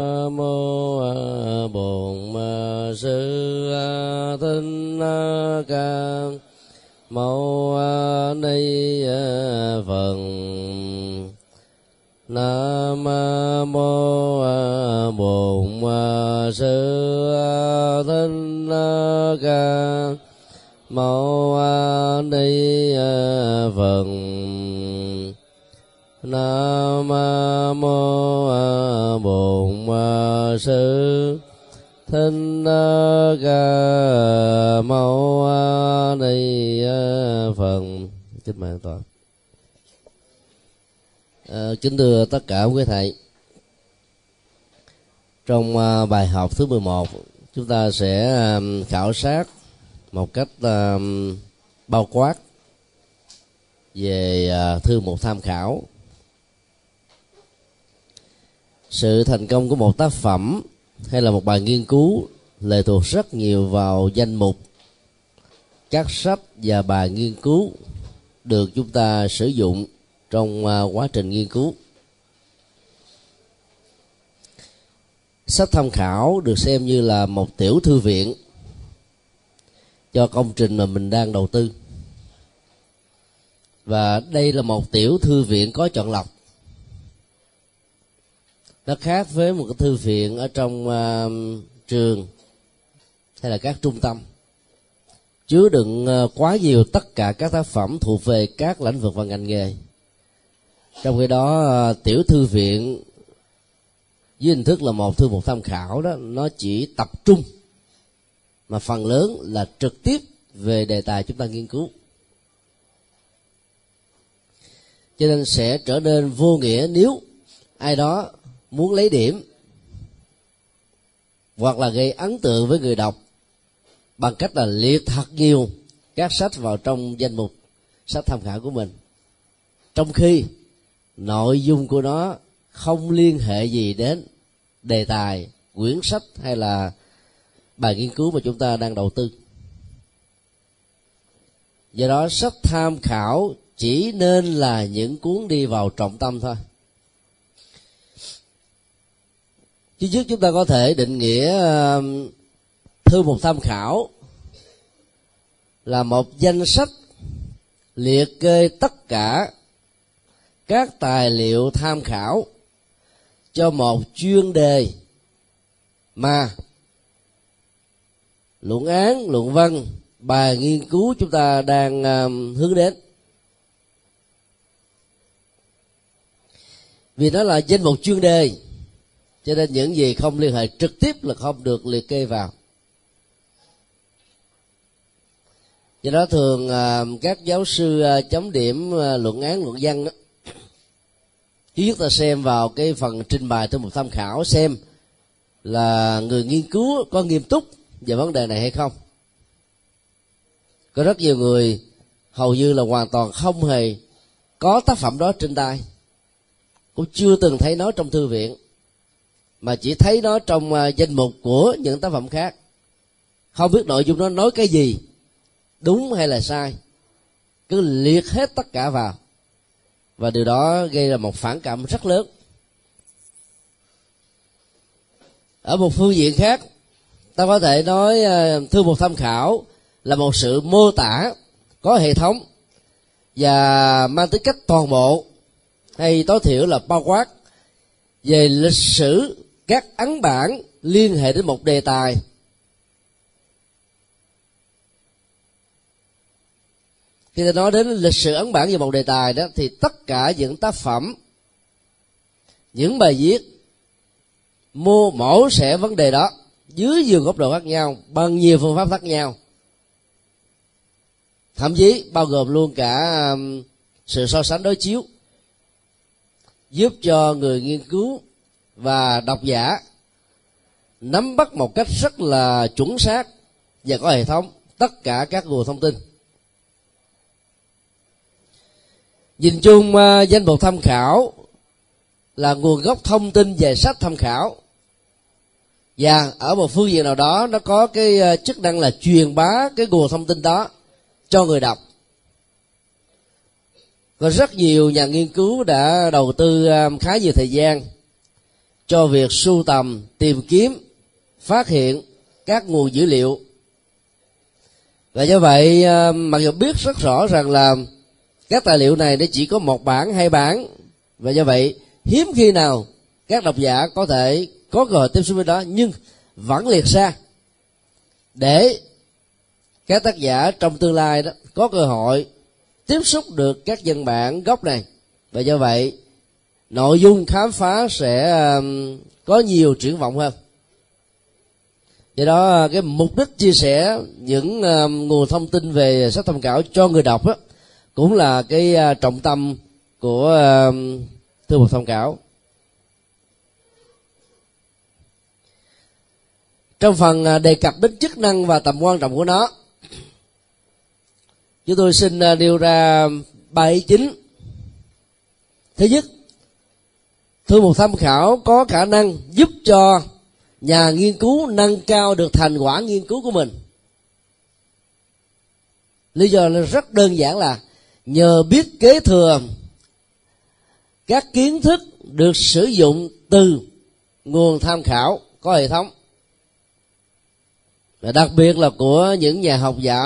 Nam mô Bổn Sư A Ca Mâu Ni Phật. Nam mô Bổn Sư A Ca Mâu Ni Phật. Nam mô Bổn Sư thân Ca Mâu Ni Phật. Kính mời toàn. À, kính thưa tất cả quý thầy. Trong à, bài học thứ 11 chúng ta sẽ à, khảo sát một cách à, bao quát về thư một tham khảo sự thành công của một tác phẩm hay là một bài nghiên cứu lệ thuộc rất nhiều vào danh mục, các sách và bài nghiên cứu được chúng ta sử dụng trong à, quá trình nghiên cứu. Sách tham khảo được xem như là một tiểu thư viện cho công trình mà mình đang đầu tư. Và đây là một tiểu thư viện có chọn lọc nó khác với một cái thư viện ở trong uh, trường hay là các trung tâm. Chứa đựng uh, quá nhiều tất cả các tác phẩm thuộc về các lĩnh vực và ngành nghề. Trong khi đó uh, tiểu thư viện với hình thức là một thư mục tham khảo đó nó chỉ tập trung mà phần lớn là trực tiếp về đề tài chúng ta nghiên cứu. Cho nên sẽ trở nên vô nghĩa nếu ai đó muốn lấy điểm, hoặc là gây ấn tượng với người đọc bằng cách là liệt thật nhiều các sách vào trong danh mục sách tham khảo của mình. Trong khi nội dung của nó không liên hệ gì đến đề tài, quyển sách hay là bài nghiên cứu mà chúng ta đang đầu tư. Do đó, sách tham khảo chỉ nên là những cuốn đi vào trọng tâm thôi. Chứ trước chúng ta có thể định nghĩa thư mục tham khảo là một danh sách liệt kê tất cả các tài liệu tham khảo cho một chuyên đề mà luận án, luận văn, bài nghiên cứu chúng ta đang hướng đến. Vì nó là danh mục chuyên đề cho nên những gì không liên hệ trực tiếp là không được liệt kê vào. Do đó thường à, các giáo sư à, chấm điểm à, luận án, luận văn đó thứ nhất ta xem vào cái phần trình bày trong một tham khảo, xem là người nghiên cứu có nghiêm túc về vấn đề này hay không. Có rất nhiều người hầu như là hoàn toàn không hề có tác phẩm đó trên tay, cũng chưa từng thấy nó trong thư viện mà chỉ thấy nó trong à, danh mục của những tác phẩm khác. Không biết nội dung nó nói cái gì, đúng hay là sai. Cứ liệt hết tất cả vào. Và điều đó gây ra một phản cảm rất lớn. Ở một phương diện khác, ta có thể nói à, thư mục tham khảo là một sự mô tả có hệ thống và mang tính cách toàn bộ, hay tối thiểu là bao quát về lịch sử các ấn bản liên hệ đến một đề tài. Khi ta nói đến lịch sử ấn bản về một đề tài đó, thì tất cả những tác phẩm, những bài viết, mô mổ sẽ vấn đề đó dưới nhiều góc độ khác nhau, bằng nhiều phương pháp khác nhau. Thậm chí bao gồm luôn cả um, sự so sánh đối chiếu, giúp cho người nghiên cứu và độc giả nắm bắt một cách rất là chuẩn xác và có hệ thống tất cả các nguồn thông tin. Nhìn chung à, danh mục tham khảo là nguồn gốc thông tin về sách tham khảo. Và ở một phương diện nào đó, nó có cái à, chức năng là truyền bá cái nguồn thông tin đó cho người đọc. Có rất nhiều nhà nghiên cứu đã đầu tư à, khá nhiều thời gian cho việc sưu tầm, tìm kiếm, phát hiện các nguồn dữ liệu. Và do vậy ờ, mặc dù biết rất rõ rằng là các tài liệu này nó chỉ có một bản, hai bản, và do vậy, hiếm khi nào các độc giả có thể có cơ hội tiếp xúc với đó, nhưng vẫn liệt ra để các tác giả trong tương lai đó có cơ hội tiếp xúc được các dân bản gốc này. Và do vậy nội dung khám phá sẽ um, có nhiều triển vọng hơn. Do đó uh, cái mục đích chia sẻ những um, nguồn thông tin về sách tham khảo cho người đọc đó, cũng là cái uh, trọng tâm của um, thư mục tham khảo trong phần uh, đề cập đến chức năng và tầm quan trọng của nó chúng tôi xin nêu ra ba ý chính. Thứ nhất thư mục tham khảo, có khả năng giúp cho nhà nghiên cứu nâng cao được thành quả nghiên cứu của mình. Lý do là rất đơn giản là nhờ biết kế thừa các kiến thức được sử dụng từ nguồn tham khảo có hệ thống. Và đặc biệt là của những nhà học giả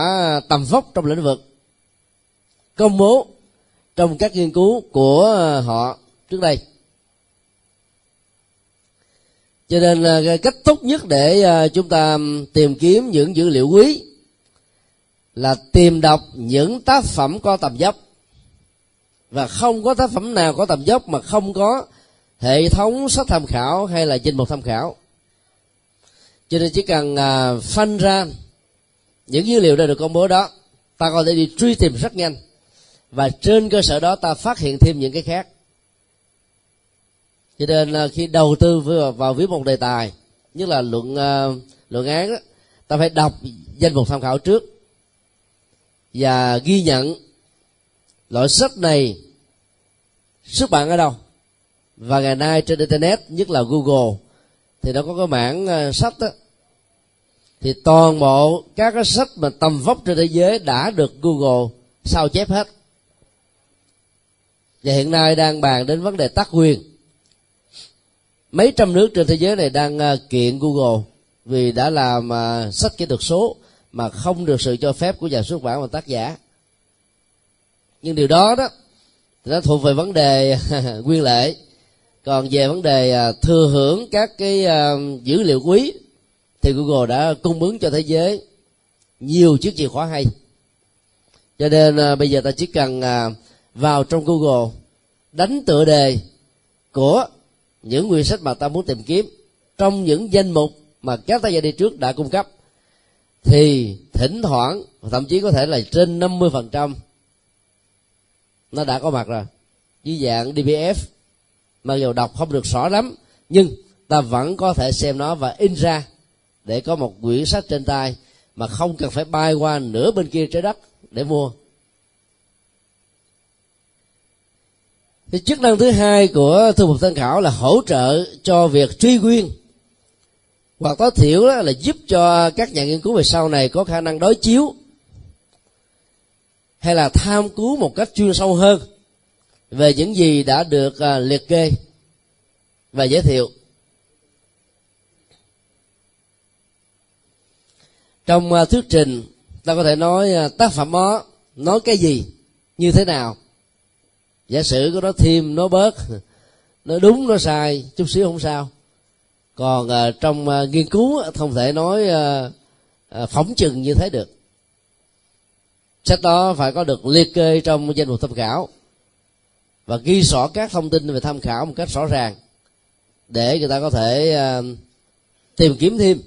tầm vóc trong lĩnh vực, công bố trong các nghiên cứu của họ trước đây cho nên à, cái cách tốt nhất để à, chúng ta tìm kiếm những dữ liệu quý là tìm đọc những tác phẩm có tầm dốc và không có tác phẩm nào có tầm dốc mà không có hệ thống sách tham khảo hay là danh mục tham khảo. Cho nên chỉ cần à, phân ra những dữ liệu đã được công bố đó, ta có thể đi truy tìm rất nhanh. Và trên cơ sở đó ta phát hiện thêm những cái khác cho nên à, khi đầu tư vào viết một đề tài như là luận à, luận án đó, ta phải đọc danh mục tham khảo trước và ghi nhận loại sách này xuất bản ở đâu. Và ngày nay trên internet nhất là google thì nó có cái mảng à, sách đó thì toàn bộ các cái sách mà tầm vóc trên thế giới đã được google sao chép hết. Và hiện nay đang bàn đến vấn đề tác quyền mấy trăm nước trên thế giới này đang ờ, kiện google vì đã làm ờ, sách kỹ thuật số mà không được sự cho phép của nhà xuất bản và tác giả. Nhưng điều đó đó, thì nó thuộc về vấn đề nguyên lệ. Còn về vấn đề ờ, thừa hưởng các cái dữ liệu quý, thì google đã cung ứng cho thế giới nhiều chiếc chìa khóa hay. Cho nên bây giờ ta chỉ cần vào trong google, đánh tựa đề của những quyển sách mà ta muốn tìm kiếm, trong những danh mục mà các tác giả đi trước đã cung cấp, thì thỉnh thoảng, thậm chí có thể là trên 50% nó đã có mặt rồi. Dưới dạng DPF mặc dù đọc không được rõ lắm, nhưng ta vẫn có thể xem nó và in ra để có một quyển sách trên tay mà không cần phải bay qua nửa bên kia trái đất để mua. Thì chức năng thứ hai của thư mục tham khảo là hỗ trợ cho việc truy nguyên. Hoặc tối thiểu đó là giúp cho các nhà nghiên cứu về sau này có khả năng đối chiếu. Hay là tham cứu một cách chuyên sâu hơn về những gì đã được à, liệt kê và giới thiệu. Trong à, thuyết trình, ta có thể nói à, tác phẩm đó nói cái gì, như thế nào? Giả sử có nó thêm nó bớt. Nó đúng nó sai chút xíu không sao. Còn uh, trong uh, nghiên cứu không thể nói uh, uh, phỏng chừng như thế được. Sách đó phải có được liệt kê trong danh mục tham khảo và ghi rõ các thông tin về tham khảo một cách rõ ràng để người ta có thể uh, tìm kiếm thêm.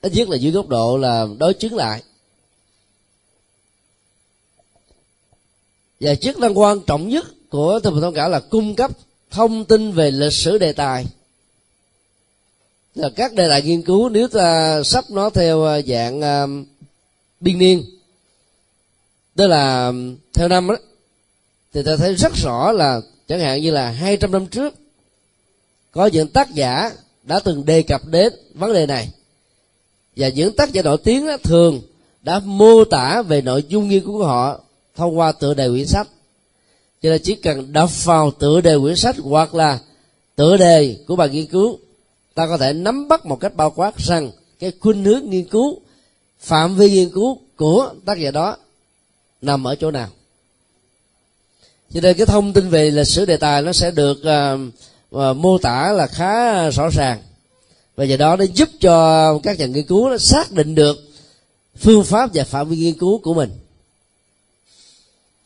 Ít nhất là dưới góc độ là đối chứng lại. Và chức năng quan trọng nhất của thư viện thông cảm là cung cấp thông tin về lịch sử đề tài. Là các đề tài nghiên cứu nếu ta sắp nó theo à, dạng uh, biên niên tức là theo năm đó thì ta thấy rất rõ là chẳng hạn như là 200 năm trước có những tác giả đã từng đề cập đến vấn đề này. Và những tác giả nổi tiếng đó, thường đã mô tả về nội dung nghiên cứu của họ thông qua tựa đề quyển sách. Cho nên chỉ cần đọc vào tựa đề quyển sách hoặc là tựa đề của bài nghiên cứu ta có thể nắm bắt một cách bao quát rằng cái khuynh hướng nghiên cứu phạm vi nghiên cứu của tác giả đó nằm ở chỗ nào. Cho nên cái thông tin về lịch sử đề tài nó sẽ được uh, uh, mô tả là khá rõ ràng. Và do đó nó giúp cho các nhà nghiên cứu nó xác định được phương pháp và phạm vi nghiên cứu của mình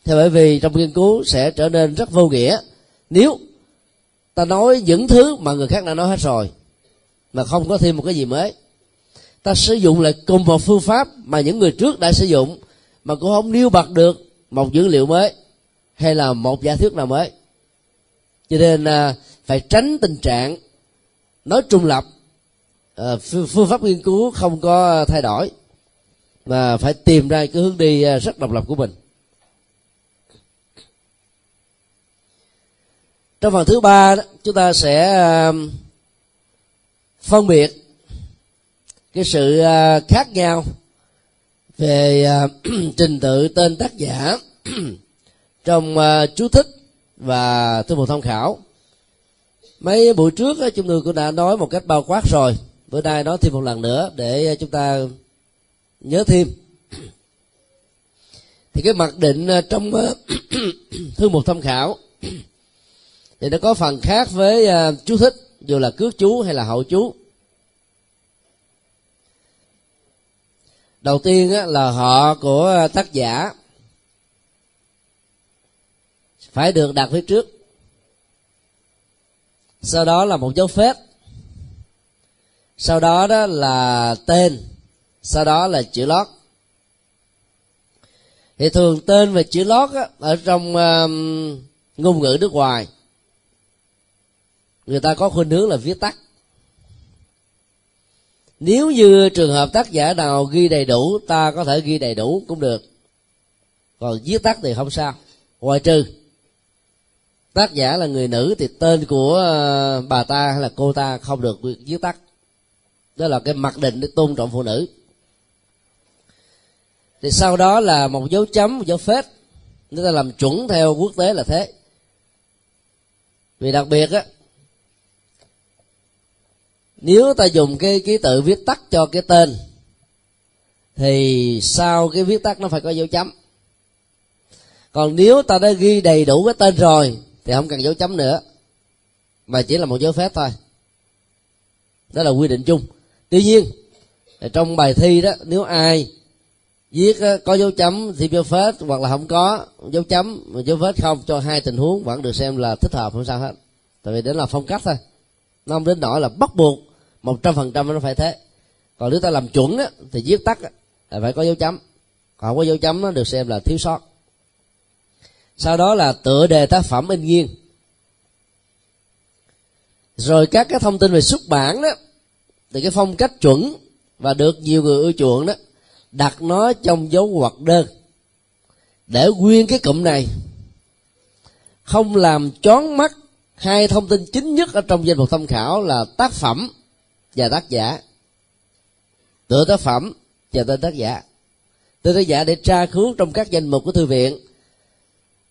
thế bởi vì trong nghiên cứu sẽ trở nên rất vô nghĩa. Nếu ta nói những thứ mà người khác đã nói hết rồi mà không có thêm một cái gì mới ta sử dụng lại cùng một phương pháp mà những người trước đã sử dụng mà cũng không nêu bật được một dữ liệu mới hay là một giả thuyết nào mới. Cho nên à, phải tránh tình trạng nói trung lập. À, phương pháp nghiên cứu không có thay đổi mà phải tìm ra cái hướng đi à, rất độc lập của mình. Trong phần thứ ba chúng ta sẽ um, phân biệt cái sự uh, khác nhau về uh, trình tự tên tác giả trong uh, chú thích và thư mục tham khảo. Mấy buổi trước chúng tôi cũng đã nói một cách bao quát rồi. Bữa nay nói thêm một lần nữa để chúng ta nhớ thêm. Thì cái mặc định trong thư mục tham khảo thì nó có phần khác với uh, chú thích dù là cước chú hay là hậu chú. Đầu tiên á, là họ của ờ, tác giả phải được đặt phía trước. Sau đó là một dấu phép. Sau đó đó là tên. Sau đó là chữ lót. Thì thường tên và chữ lót á, ở trong uh, ngôn ngữ nước ngoài người ta có khuynh hướng là viết tắt. Nếu như trường hợp tác giả nào ghi đầy đủ, ta có thể ghi đầy đủ cũng được. Còn viết tắt thì không sao. Ngoài trừ, tác giả là người nữ thì tên của ờ, bà ta hay là cô ta không được viết tắt. Đó là cái mặc định để tôn trọng phụ nữ. Thì sau đó là một dấu chấm, một dấu phết. Người ta làm chuẩn theo quốc tế là thế. Vì đặc biệt á nếu ta dùng cái ký tự viết tắt cho cái tên, thì sau cái viết tắt nó phải có dấu chấm. Còn nếu ta đã ghi đầy đủ cái tên rồi, thì không cần dấu chấm nữa, mà chỉ là một dấu phép thôi. Đó là quy định chung. Tuy nhiên, trong bài thi đó, nếu ai viết ờ, có dấu chấm thì dấu phết, hoặc là không có dấu chấm dấu phết không, cho hai tình huống vẫn được xem là thích hợp, không sao hết. Tại vì đó là phong cách thôi. Nó không đến nỗi là bắt buộc một trăm phần trăm nó phải thế. Còn nếu ta làm chuẩn á, thì viết tắt là phải có dấu chấm. Còn không có dấu chấm nó được xem là thiếu sót. Sau đó là tựa đề tác phẩm in nghiêng. Rồi các cái thông tin về xuất bản đó thì cái phong cách chuẩn và được nhiều người ưa chuộng đó đặt nó trong dấu ngoặc đơn. Để nguyên cái cụm này không làm chón mắt hai thông tin chính nhất ở trong danh mục tham khảo là tác phẩm và tác giả. Tựa tác phẩm và tên tác giả. Tên tác giả để tra cứu trong các danh mục của thư viện.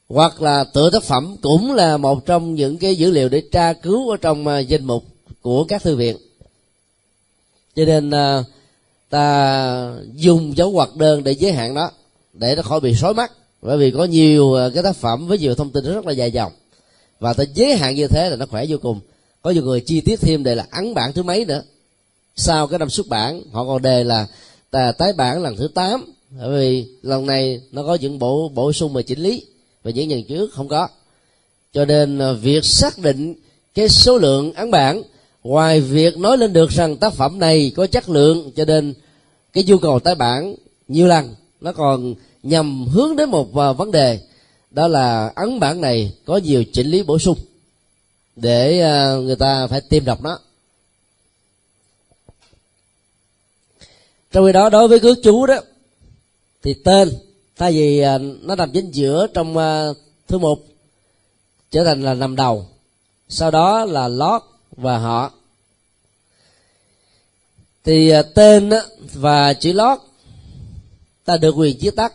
Hoặc là tựa tác phẩm cũng là một trong những cái dữ liệu để tra cứu ở trong à, danh mục của các thư viện. Cho nên à, ta dùng dấu ngoặc đơn để giới hạn đó để nó khỏi bị sói mắt. Bởi vì có nhiều à, cái tác phẩm với nhiều thông tin rất là dài dòng. Và ta giới hạn như thế là nó khỏe vô cùng có nhiều người chi tiết thêm đề là ấn bản thứ mấy nữa. Sau cái năm xuất bản, họ còn đề là tái bản lần thứ 8 bởi vì lần này nó có những bộ, bổ sung và chỉnh lý và những lần trước không có. Cho nên à, việc xác định cái số lượng ấn bản, ngoài việc nói lên được rằng tác phẩm này có chất lượng, cho nên cái nhu cầu tái bản nhiều lần, nó còn nhằm hướng đến một à, vấn đề. Đó là ấn bản này có nhiều chỉnh lý bổ sung để ờ, người ta phải tìm đọc nó. Trong khi đó, đối với cước chú đó, thì tên, thay vì ờ, nó nằm chính giữa trong ờ, thứ thư mục trở thành là nằm đầu. Sau đó là lót và họ. Thì tên và chữ lót, ta được quyền viết tắt.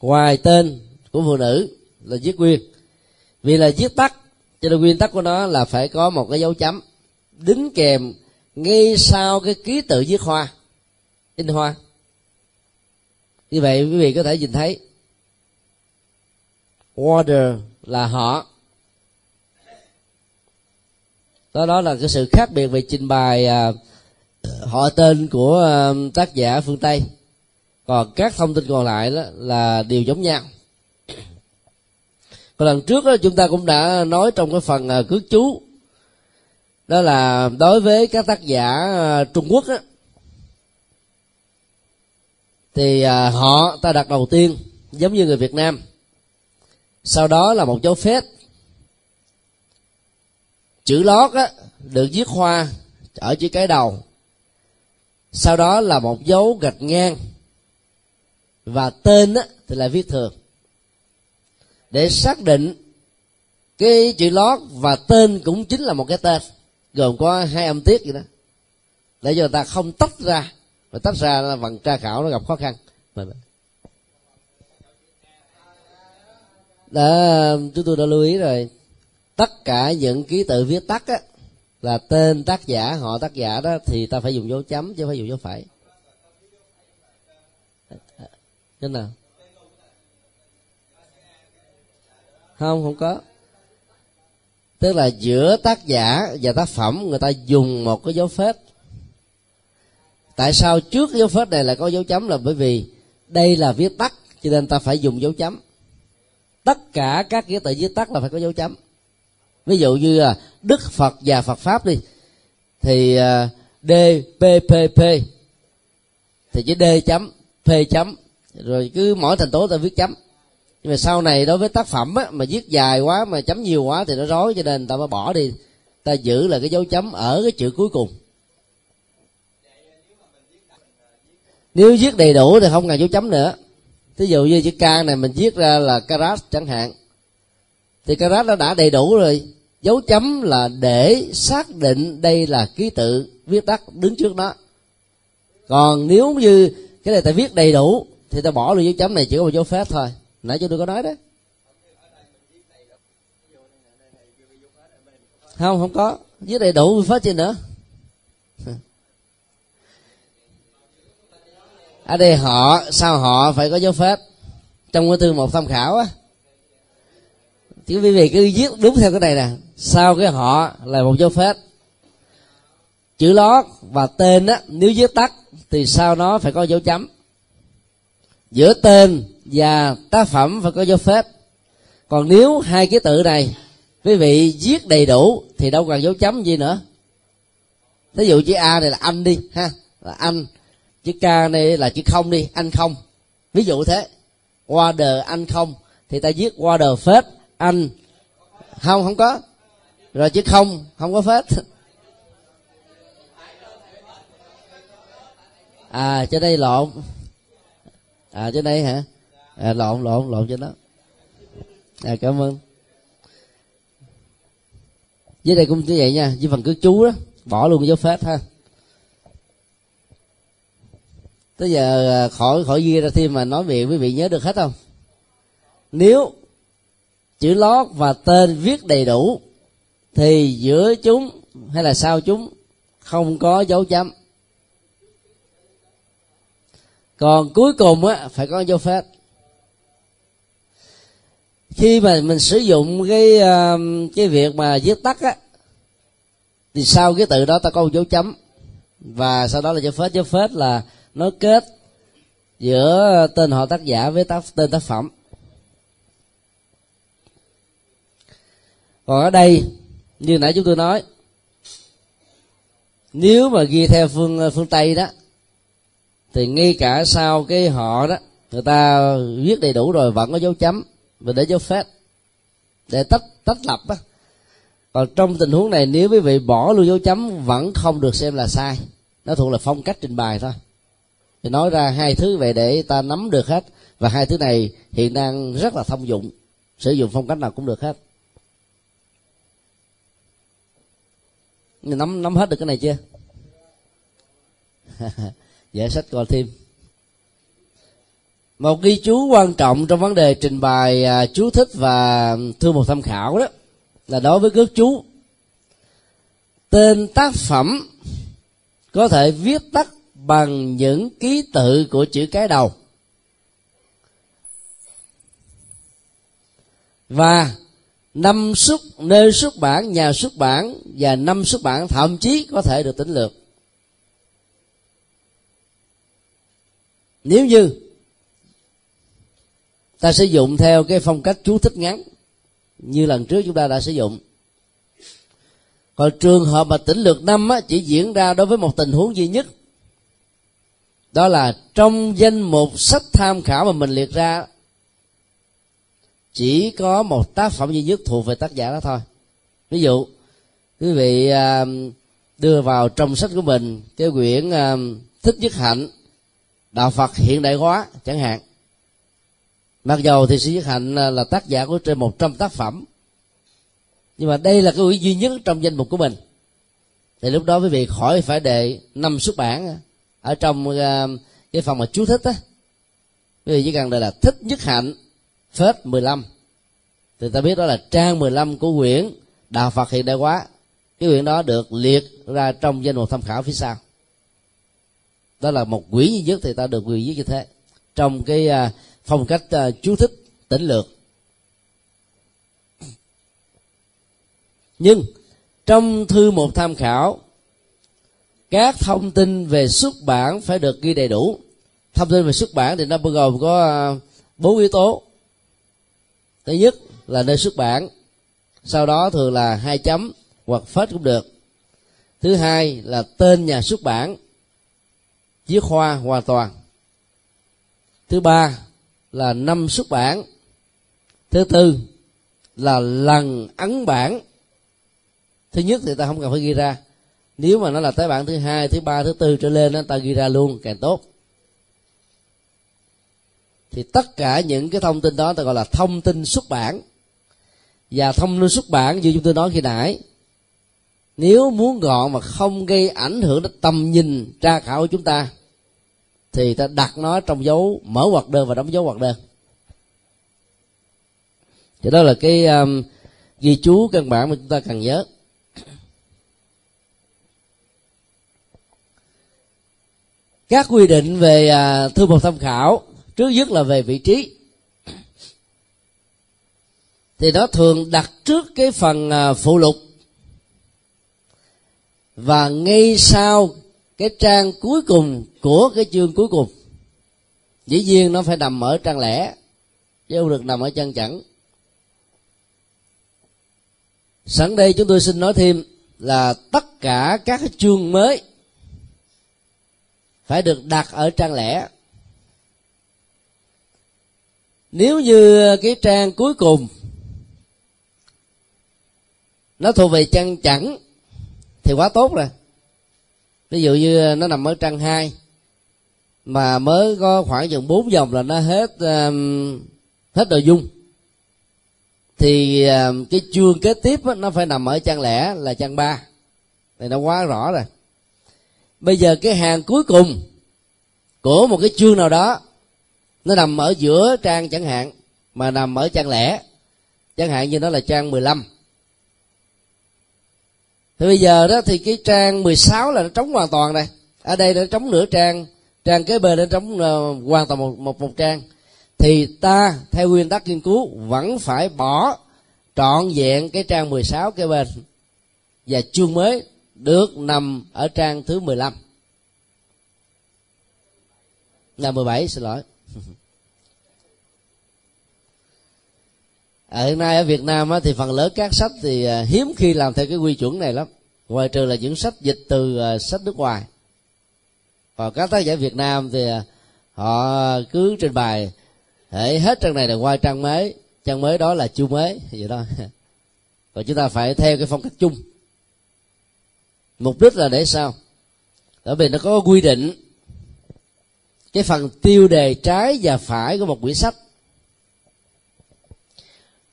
Ngoài tên của phụ nữ là viết quyền vì là viết tắt cho nên nguyên tắc của nó là phải có một cái dấu chấm. Đính kèm ngay sau cái ký tự viết hoa. In hoa. Như vậy quý vị có thể nhìn thấy. Order là họ. Đó đó là cái sự khác biệt về trình bày à, họ tên của à, tác giả phương tây. Còn các thông tin còn lại đó là đều giống nhau còn lần trước đó, chúng ta cũng đã nói trong cái phần à, cước chú. Đó là đối với các tác giả à, trung quốc đó, thì à, họ ta đặt đầu tiên giống như người việt nam. Sau đó là một dấu phép. Chữ lót á, được viết hoa ở chữ cái đầu. Sau đó là một dấu gạch ngang. Và tên á, thì là viết thường để xác định cái chữ lót và tên cũng chính là một cái tên, gồm có hai âm tiết vậy đó. Để cho người ta không tách ra và tách ra là bằng tra khảo nó gặp khó khăn. Đã chúng tôi đã lưu ý rồi. Tất cả những ký tự viết tắt á, là tên tác giả, họ tác giả đó, thì ta phải dùng dấu chấm chứ không phải dùng dấu phẩy thế nào? Không không có. Tức là giữa tác giả và tác phẩm, người ta dùng một cái dấu phết. Tại sao trước dấu phết này là có dấu chấm là bởi vì đây là viết tắt, cho nên ta phải dùng dấu chấm. Tất cả các nghĩa tự viết tắt là phải có dấu chấm. Ví dụ như là đức phật và phật pháp đi, thì à, d, p p p. Thì chữ d chấm, p chấm. Rồi cứ mỗi thành tố ta viết chấm nhưng mà sau này đối với tác phẩm á, mà viết dài quá mà chấm nhiều quá thì nó rối cho nên ta mới bỏ đi. Ta giữ là cái dấu chấm ở cái chữ cuối cùng. Nếu viết đầy đủ thì không cần dấu chấm nữa. Thí dụ như chữ k này mình viết ra là carat chẳng hạn. Thì carat nó đã đầy đủ rồi. Dấu chấm là để xác định đây là ký tự viết tắt đứng trước đó. Còn nếu như cái này ta viết đầy đủ thì ta bỏ luôn dấu chấm này chỉ có một dấu phép thôi nãy cho tôi có nói đấy không không có. Viết đầy đủ phát gì nữa. Ở đây họ, sao họ phải có dấu phép? Trong cái thư một tham khảo á. Chứ quý vị cứ viết đúng theo cái này nè. Sau cái họ là một dấu phép? Chữ lót và tên á, nếu viết tắt thì sau nó phải có dấu chấm? Giữa tên và tác phẩm phải có dấu phép. Còn nếu hai ký tự này quý vị viết đầy đủ thì đâu cần dấu chấm gì nữa. Ví dụ chữ a này là anh đi, ha, là anh. Chữ k này là chữ không đi, anh không. Ví dụ thế, qua đờ anh không thì ta viết qua đờ phết anh. Không không có. Rồi chữ không không có phết à cho đây lộn à trên đây hả? À, lộn lộn lộn trên đó. À cảm ơn. Dưới đây cũng như vậy nha với phần cứ chú đó bỏ luôn dấu phép ha. Tới giờ à, khỏi khỏi ghi ra thêm mà nói về quý vị nhớ được hết không? Nếu chữ lót và tên viết đầy đủ thì giữa chúng hay là sau chúng không có dấu chấm còn cuối cùng á phải có dấu phép. Khi mà mình sử dụng cái um, cái việc mà viết tắt á thì sau cái từ đó ta có một dấu chấm. Và sau đó là dấu phết. Dấu phết là nó kết giữa tên họ tác giả với tác, tên tác phẩm. Còn ở đây như nãy chúng tôi nói nếu mà ghi theo phương phương tây đó thì ngay cả sau cái họ đó, người ta viết đầy đủ rồi, vẫn có dấu chấm và để dấu phép, để tách tách lập á. Còn trong tình huống này, nếu quý vị bỏ luôn dấu chấm, vẫn không được xem là sai. Nó thuộc là phong cách trình bày thôi. Thì nói ra hai thứ về để ta nắm được hết. Và hai thứ này hiện đang rất là thông dụng. Sử dụng phong cách nào cũng được hết. Nắm nắm hết được cái này chưa? giải sách coi thêm một ghi chú quan trọng trong vấn đề trình bày à, chú thích và thư một tham khảo đó là đối với cước chú. Tên tác phẩm có thể viết tắt bằng những ký tự của chữ cái đầu. Và năm xuất, nơi xuất bản, nhà xuất bản và năm xuất bản thậm chí có thể được tính lược. Nếu như ta sử dụng theo cái phong cách chú thích ngắn như lần trước chúng ta đã sử dụng còn trường hợp mà tỉnh lược năm á, chỉ diễn ra đối với một tình huống duy nhất đó là trong danh mục sách tham khảo mà mình liệt ra chỉ có một tác phẩm duy nhất thuộc về tác giả đó thôi. Ví dụ quý vị à, đưa vào trong sách của mình cái quyển à, thích nhất hạnh đạo phật hiện đại hóa, chẳng hạn. Mặc dầu thì sĩ nhất hạnh à, là tác giả của trên 100 tác phẩm, nhưng mà đây là cái quỹ duy nhất trong danh mục của mình. Thì lúc đó quý vị khỏi phải đệ năm xuất bản ở trong à, cái phần mà chú thích á. Quý vị chỉ cần đây là thích nhất hạnh, phết 15 thì ta biết đó là trang 15 của quyển đạo phật hiện đại hóa. Cái quyển đó được liệt ra trong danh mục tham khảo phía sau đó là một quyển duy nhất thì ta được quyền viết như thế. Trong cái à, phong cách à, chú thích tỉnh lược. Nhưng trong thư một tham khảo, các thông tin về xuất bản phải được ghi đầy đủ. Thông tin về xuất bản thì nó bao gồm có à, bốn yếu tố. Thứ nhất là nơi xuất bản, sau đó thường là hai chấm hoặc phết cũng được. Thứ hai là tên nhà xuất bản chiếc khoa hoàn toàn. Thứ ba là năm xuất bản. Thứ tư là lần ấn bản. Thứ nhất thì ta không cần phải ghi ra. Nếu mà nó là tái bản thứ hai thứ ba thứ tư trở lên đó, ta ghi ra luôn càng tốt. Thì tất cả những cái thông tin đó ta gọi là thông tin xuất bản. Và thông tin xuất bản như chúng tôi nói khi nãy nếu muốn gọn mà không gây ảnh hưởng đến tầm nhìn tra khảo của chúng ta thì ta đặt nó trong dấu mở hoặc đơn và đóng dấu hoặc đơn. Thì đó là cái um, ghi chú căn bản mà chúng ta cần nhớ. Các quy định về uh, thư mục tham khảo trước nhất là về vị trí. Thì nó thường đặt trước cái phần uh, phụ lục và ngay sau cái trang cuối cùng của cái chương cuối cùng, dĩ nhiên nó phải nằm ở trang lẻ, chứ không được nằm ở trang chẵn. Sẵn đây chúng tôi xin nói thêm là tất cả các cái chương mới phải được đặt ở trang lẻ. Nếu như cái trang cuối cùng nó thuộc về trang chẵn thì quá tốt rồi. Ví dụ như ờ, nó nằm ở trang 2 mà mới có khoảng chừng bốn dòng là nó hết um, hết nội dung. Thì um, cái chương kế tiếp á, nó phải nằm ở trang lẻ là trang 3 thì nó quá rõ rồi. Bây giờ cái hàng cuối cùng của một cái chương nào đó nó nằm ở giữa trang chẳng hạn mà nằm ở trang lẻ. Chẳng hạn như nó là trang 15 thì bây giờ đó thì cái trang 16 là nó trống hoàn toàn này ở đây nó trống nửa trang trang kế bên nó trống uh, hoàn toàn một, một một trang. Thì ta theo nguyên tắc nghiên cứu vẫn phải bỏ trọn vẹn cái trang 16 kế bên. Và chương mới được nằm ở trang thứ 15 là 17 xin lỗi. ở hiện nay ở Việt Nam á, thì phần lớn các sách thì ờ, hiếm khi làm theo cái quy chuẩn này lắm. Ngoài trừ là những sách dịch từ ờ, sách nước ngoài. Còn các tác giả Việt Nam thì họ cứ trình bày hệ hết trang này là qua trang mới trang mới đó là chu mới vậy đó. Và chúng ta phải theo cái phong cách chung. Mục đích là để sao? Bởi vì nó có quy định. Cái phần tiêu đề trái và phải của một quyển sách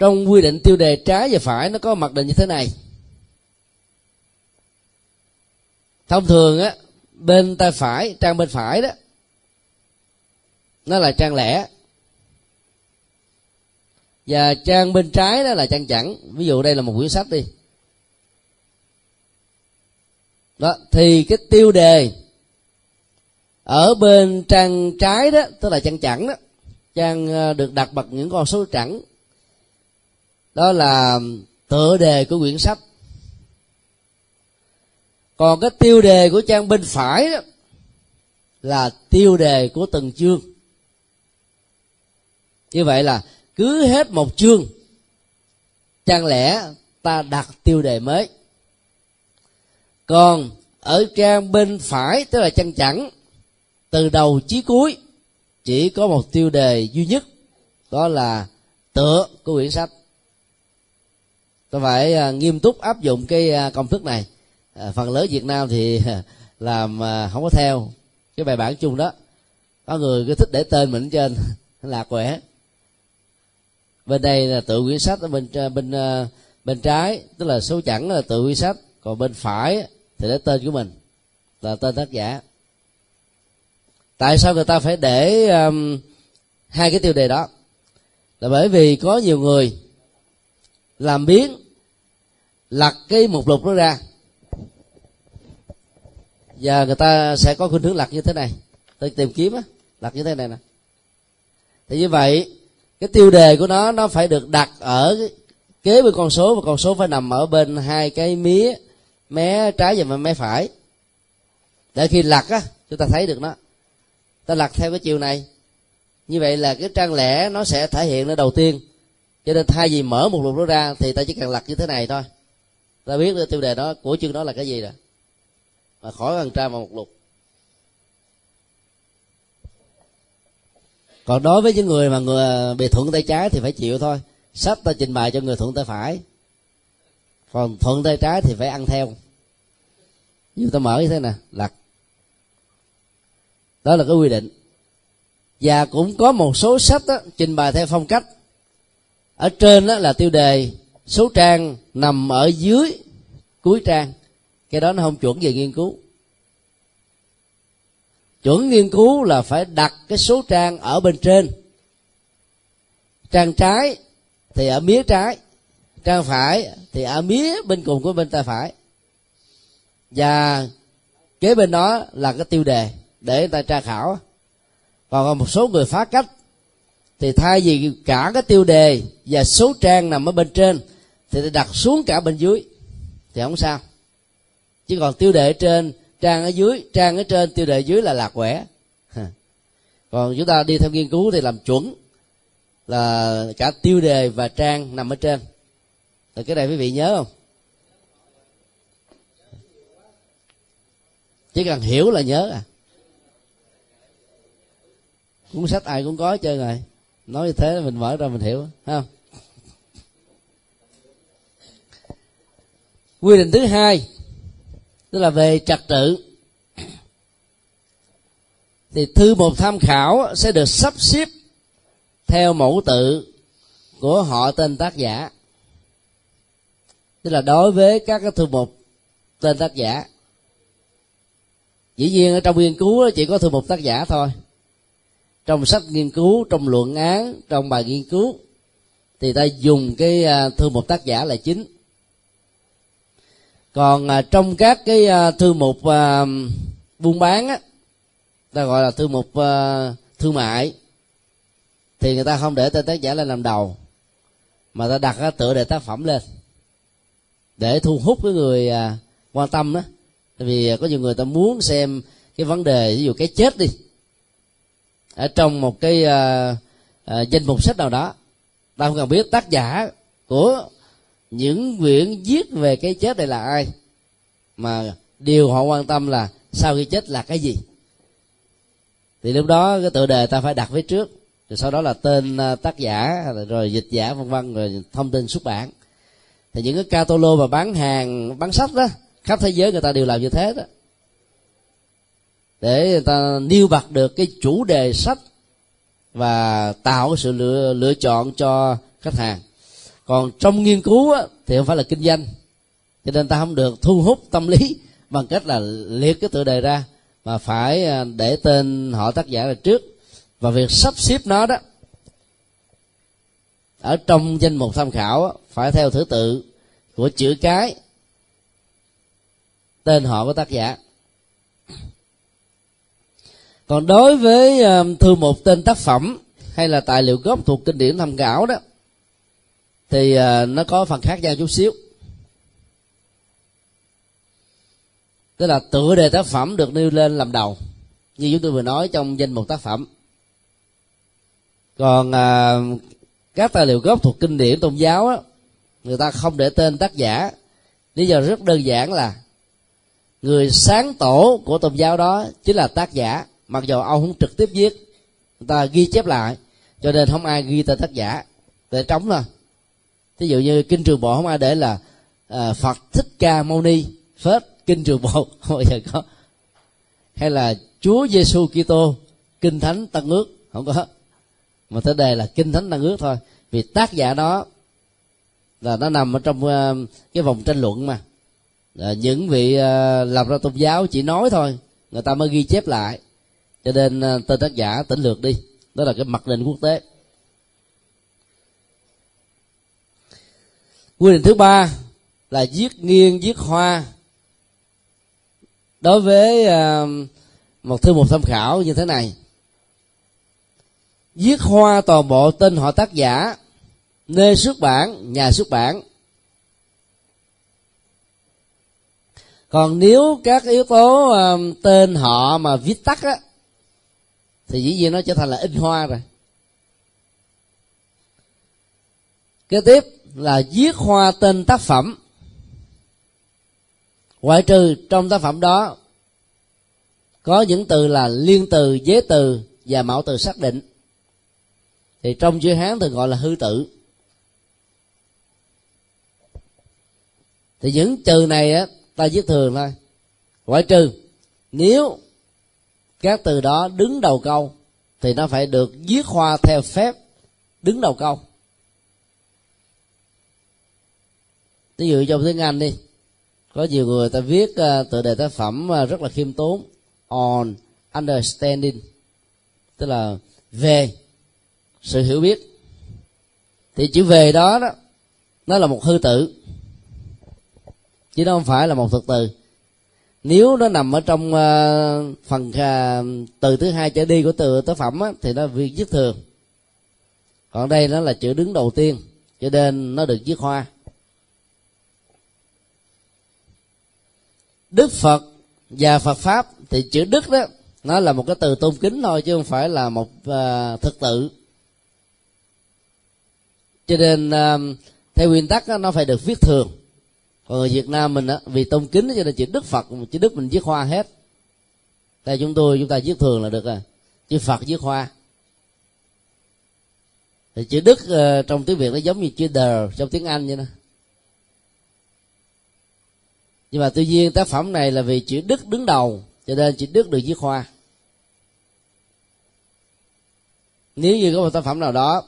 trong quy định tiêu đề trái và phải nó có mặc định như thế này. Thông thường á, bên tay phải, trang bên phải đó, nó là trang lẻ. Và trang bên trái đó là trang chẵn. Ví dụ đây là một quyển sách đi. Đó, thì cái tiêu đề ở bên trang trái đó, tức là trang chẵn đó, trang ờ, được đặt bằng những con số chẵn đó là tựa đề của quyển sách. Còn cái tiêu đề của trang bên phải đó là tiêu đề của từng chương. Như vậy là cứ hết một chương trang lẻ ta đặt tiêu đề mới. Còn ở trang bên phải, tức là trang chẵn, từ đầu chí cuối, chỉ có một tiêu đề duy nhất, đó là tựa của quyển sách ta phải à, nghiêm túc áp dụng cái à, công thức này. À, phần lớn việt nam thì làm không có theo cái bài bản chung đó. Có người cứ thích để tên mình trên là quẻ. Bên đây là tự quyển sách ở bên bên bên trái tức là số chẵn là tự quyển sách. Còn bên phải thì để tên của mình là tên tác giả. Tại sao người ta phải để um, hai cái tiêu đề đó? Là bởi vì có nhiều người làm biến lật cái mục lục đó ra. Và người ta sẽ có khuynh hướng lật như thế này. Tôi tìm kiếm á, lật như thế này nè. Thì như vậy, cái tiêu đề của nó nó phải được đặt ở kế bên con số và con số phải nằm ở bên hai cái mía mé trái và mé phải. Để khi lật á, chúng ta thấy được nó. Ta lật theo cái chiều này. Như vậy là cái trang lẻ nó sẽ thể hiện nó đầu tiên. Cho nên thay vì mở một lục đó ra thì ta chỉ cần lật như thế này thôi ta biết được tiêu đề đó của chương đó là cái gì rồi. Mà khỏi cần tra vào một lục. Còn đối với những người mà người bị thuận tay trái thì phải chịu thôi. Sách ta trình bày cho người thuận tay phải. Còn thuận tay trái thì phải ăn theo. Như ta mở như thế nè lật. Đó là cái quy định. Và cũng có một số sách đó, trình bày theo phong cách. Ở trên đó là tiêu đề số trang nằm ở dưới cuối trang. Cái đó nó không chuẩn về nghiên cứu. Chuẩn nghiên cứu là phải đặt cái số trang ở bên trên. Trang trái thì ở mía trái, trang phải thì ở mía bên cùng của bên tay phải. Và kế bên đó là cái tiêu đề để người ta tra khảo. Còn một số người phá cách thì thay vì cả cái tiêu đề và số trang nằm ở bên trên thì đặt xuống cả bên dưới. Thì không sao. Chứ còn tiêu đề ở trên, trang ở dưới, trang ở trên, tiêu đề dưới là lạc quẻ. Còn chúng ta đi theo nghiên cứu thì làm chuẩn là cả tiêu đề và trang nằm ở trên. Thì cái này quý vị nhớ không? Chỉ cần hiểu là nhớ à. Cuốn sách ai cũng có chơi rồi. Nói như thế mình mở ra mình hiểu không quy định thứ hai, tức là về trật tự. Thì thư mục tham khảo sẽ được sắp xếp theo mẫu tự của họ tên tác giả. Tức là đối với các cái thư mục tên tác giả. Dĩ nhiên ở trong nghiên cứu chỉ có thư mục tác giả thôi. Trong sách nghiên cứu, trong luận án, trong bài nghiên cứu, thì ta dùng cái à, thư mục tác giả là chính còn à, trong các cái à, thư mục à, buôn bán á ta gọi là thư mục à, thương mại thì người ta không để tên tác giả lên làm đầu mà ta đặt tựa đề tác phẩm lên để thu hút cái người à, quan tâm đó tại vì có nhiều người ta muốn xem cái vấn đề ví dụ cái chết đi ở trong một cái danh mục sách nào đó ta không cần biết tác giả của những quyển viết về cái chết này là ai? Mà điều họ quan tâm là sau khi chết là cái gì? Thì lúc đó cái tựa đề ta phải đặt phía trước. Rồi sau đó là tên à, tác giả, rồi dịch giả, vân vân, rồi thông tin xuất bản. Thì những cái catalog mà bán hàng, bán sách đó, khắp thế giới người ta đều làm như thế đó. Để người ta nêu bật được cái chủ đề sách và tạo cái sự lựa lựa chọn cho khách hàng còn trong nghiên cứu á, thì không phải là kinh doanh. Cho nên ta không được thu hút tâm lý bằng cách là liệt cái tựa đề ra mà phải à, để tên họ tác giả là trước. Và việc sắp xếp nó đó ở trong danh mục tham khảo phải theo thứ tự của chữ cái tên họ của tác giả. Còn đối với à, thư mục tên tác phẩm hay là tài liệu gốc thuộc kinh điển tham khảo đó thì à, nó có phần khác nhau chút xíu. Tức là tựa đề tác phẩm được nêu lên làm đầu như chúng tôi vừa nói trong danh mục tác phẩm. Còn à, các tài liệu gốc thuộc kinh điển tôn giáo á, người ta không để tên tác giả. Lý do rất đơn giản là người sáng tổ của tôn giáo đó chính là tác giả mặc dù ông không trực tiếp viết người ta ghi chép lại cho nên không ai ghi tên tác giả. Để trống thôi ví dụ như kinh trường bộ không ai để là à, phật thích ca mâu ni phết kinh trường bộ không bao giờ có. Hay là chúa giêsu kitô kinh thánh Tân ước không có. Mà tới đây là kinh thánh Tân ước thôi. Vì tác giả đó là nó nằm ở trong uh, cái vòng tranh luận mà. À, những vị uh, làm ra tôn giáo chỉ nói thôi người ta mới ghi chép lại. Cho nên uh, tên tác giả tỉnh lược đi. Đó là cái mặc định quốc tế. Quy định thứ ba là viết nghiêng, viết hoa. Đối với ờ, một thư mục tham khảo như thế này. Viết hoa toàn bộ tên họ tác giả, nơi xuất bản, nhà xuất bản. Còn nếu các yếu tố ờ, tên họ mà viết tắt á, thì dĩ nhiên nó trở thành là in hoa rồi. Kế tiếp là viết hoa tên tác phẩm. Ngoại trừ trong tác phẩm đó, có những từ là liên từ giới từ và mẫu từ xác định. Thì trong chữ hán thường gọi là hư tự thì những từ này á, ta viết thường thôi. Ngoại trừ, nếu các từ đó đứng đầu câu, thì nó phải được viết hoa theo phép đứng đầu câu. Ví dụ trong tiếng anh đi có nhiều người ta viết uh, tựa đề tác phẩm uh, rất là khiêm tốn on understanding tức là về sự hiểu biết. Thì chữ về đó đó nó là một hư tự chứ nó không phải là một thực từ. Nếu nó nằm ở trong uh, phần uh, từ thứ hai trở đi của từ tác phẩm á, thì nó viết viết thường. Còn đây nó là chữ đứng đầu tiên cho nên nó được viết hoa. Đức phật và phật pháp thì chữ đức đó nó là một cái từ tôn kính thôi chứ không phải là một uh, thực tự. Cho nên uh, theo nguyên tắc đó, nó phải được viết thường. Còn người việt nam mình á vì tôn kính cho nên chữ đức phật chữ đức mình viết hoa hết. Tại chúng tôi chúng ta viết thường là được rồi. Chữ phật viết hoa. Thì chữ đức uh, trong tiếng việt nó giống như chữ đờ trong tiếng anh vậy đó nhưng mà tuy nhiên tác phẩm này là vì chữ đức đứng đầu, cho nên chữ đức được viết hoa. Nếu như có một tác phẩm nào đó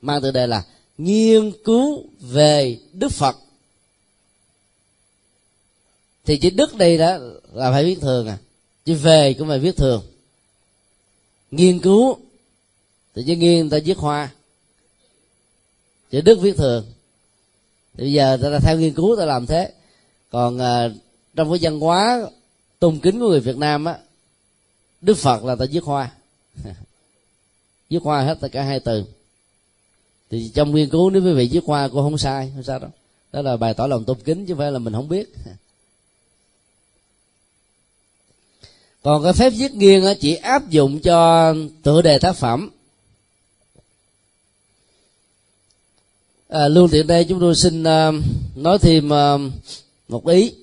mang tựa đề là nghiên cứu về đức phật, thì chữ đức đây đó là phải viết thường à. Chữ về cũng phải viết thường. Nghiên cứu thì chữ nghiên ta viết hoa. Chữ đức viết thường. Thì bây giờ ta theo nghiên cứu ta làm thế còn à, trong cái văn hóa tôn kính của người việt nam á đức phật là ta viết hoa. Viết hoa hết tất cả hai từ. Thì trong nghiên cứu nếu quý vị viết hoa cũng không sai không sao đâu. Đó là bài tỏ lòng tôn kính chứ không phải là mình không biết. Còn cái phép viết nghiêng chỉ áp dụng cho tựa đề tác phẩm. À, luôn tiện đây chúng tôi xin uh, nói thêm uh, một ý.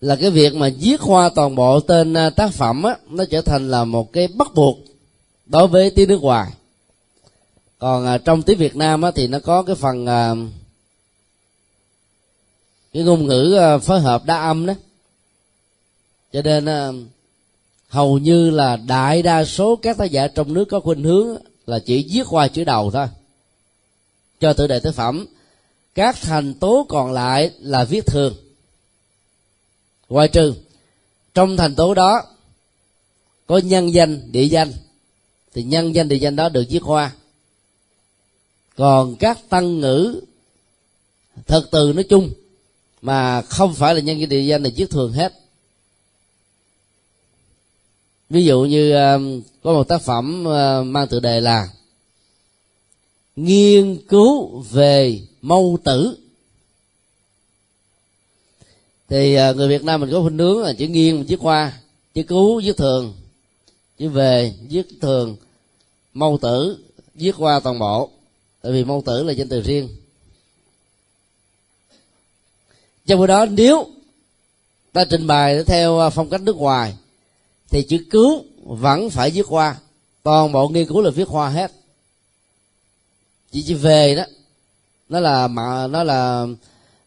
Là cái việc mà viết hoa toàn bộ tên à, tác phẩm á nó trở thành là một cái bắt buộc đối với tiếng nước ngoài. Còn à, trong tiếng việt nam á thì nó có cái phần à, cái ngôn ngữ à, phối hợp đa âm đó. Cho nên à, hầu như là đại đa số các tác giả trong nước có khuynh hướng là chỉ viết qua chữ đầu thôi. Cho tự đề tác phẩm các thành tố còn lại là viết thường. Ngoại trừ, trong thành tố đó có nhân danh, địa danh. Thì nhân danh, địa danh đó được viết khoa còn các tăng ngữ, thật từ nói chung, mà không phải là nhân danh, địa danh là viết thường hết. Ví dụ như um, có một tác phẩm uh, mang tựa đề là nghiên cứu về mâu tử. Thì à, người việt nam mình có khuynh hướng là chữ nghiên chữ khoa, chữ cứu viết thường, chữ về, viết thường, mâu tử, viết qua toàn bộ. Tại vì mâu tử là danh từ riêng. Trong khi đó, nếu ta trình bày theo à, phong cách nước ngoài, thì chữ cứu vẫn phải viết qua. Toàn bộ nghiên cứu là viết hoa hết. Chỉ chỉ về đó nó là mà nó là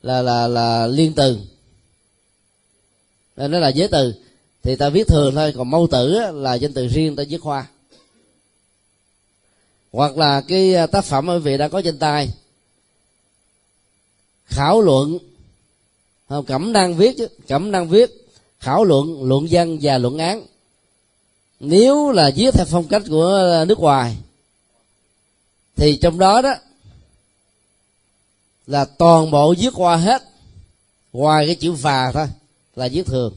là là là liên từ. Nó là giới từ. Thì ta viết thường thôi, còn mâu tử là danh từ riêng ta viết hoa. Hoặc là cái à, tác phẩm ở vị đã có trên tay. Khảo luận. Không, cẩm năng viết chứ, cẩm năng viết, khảo luận luận văn và luận án. Nếu là viết theo phong cách của nước ngoài, thì trong đó đó là toàn bộ viết qua hết, ngoài cái chữ và thôi, là viết thường.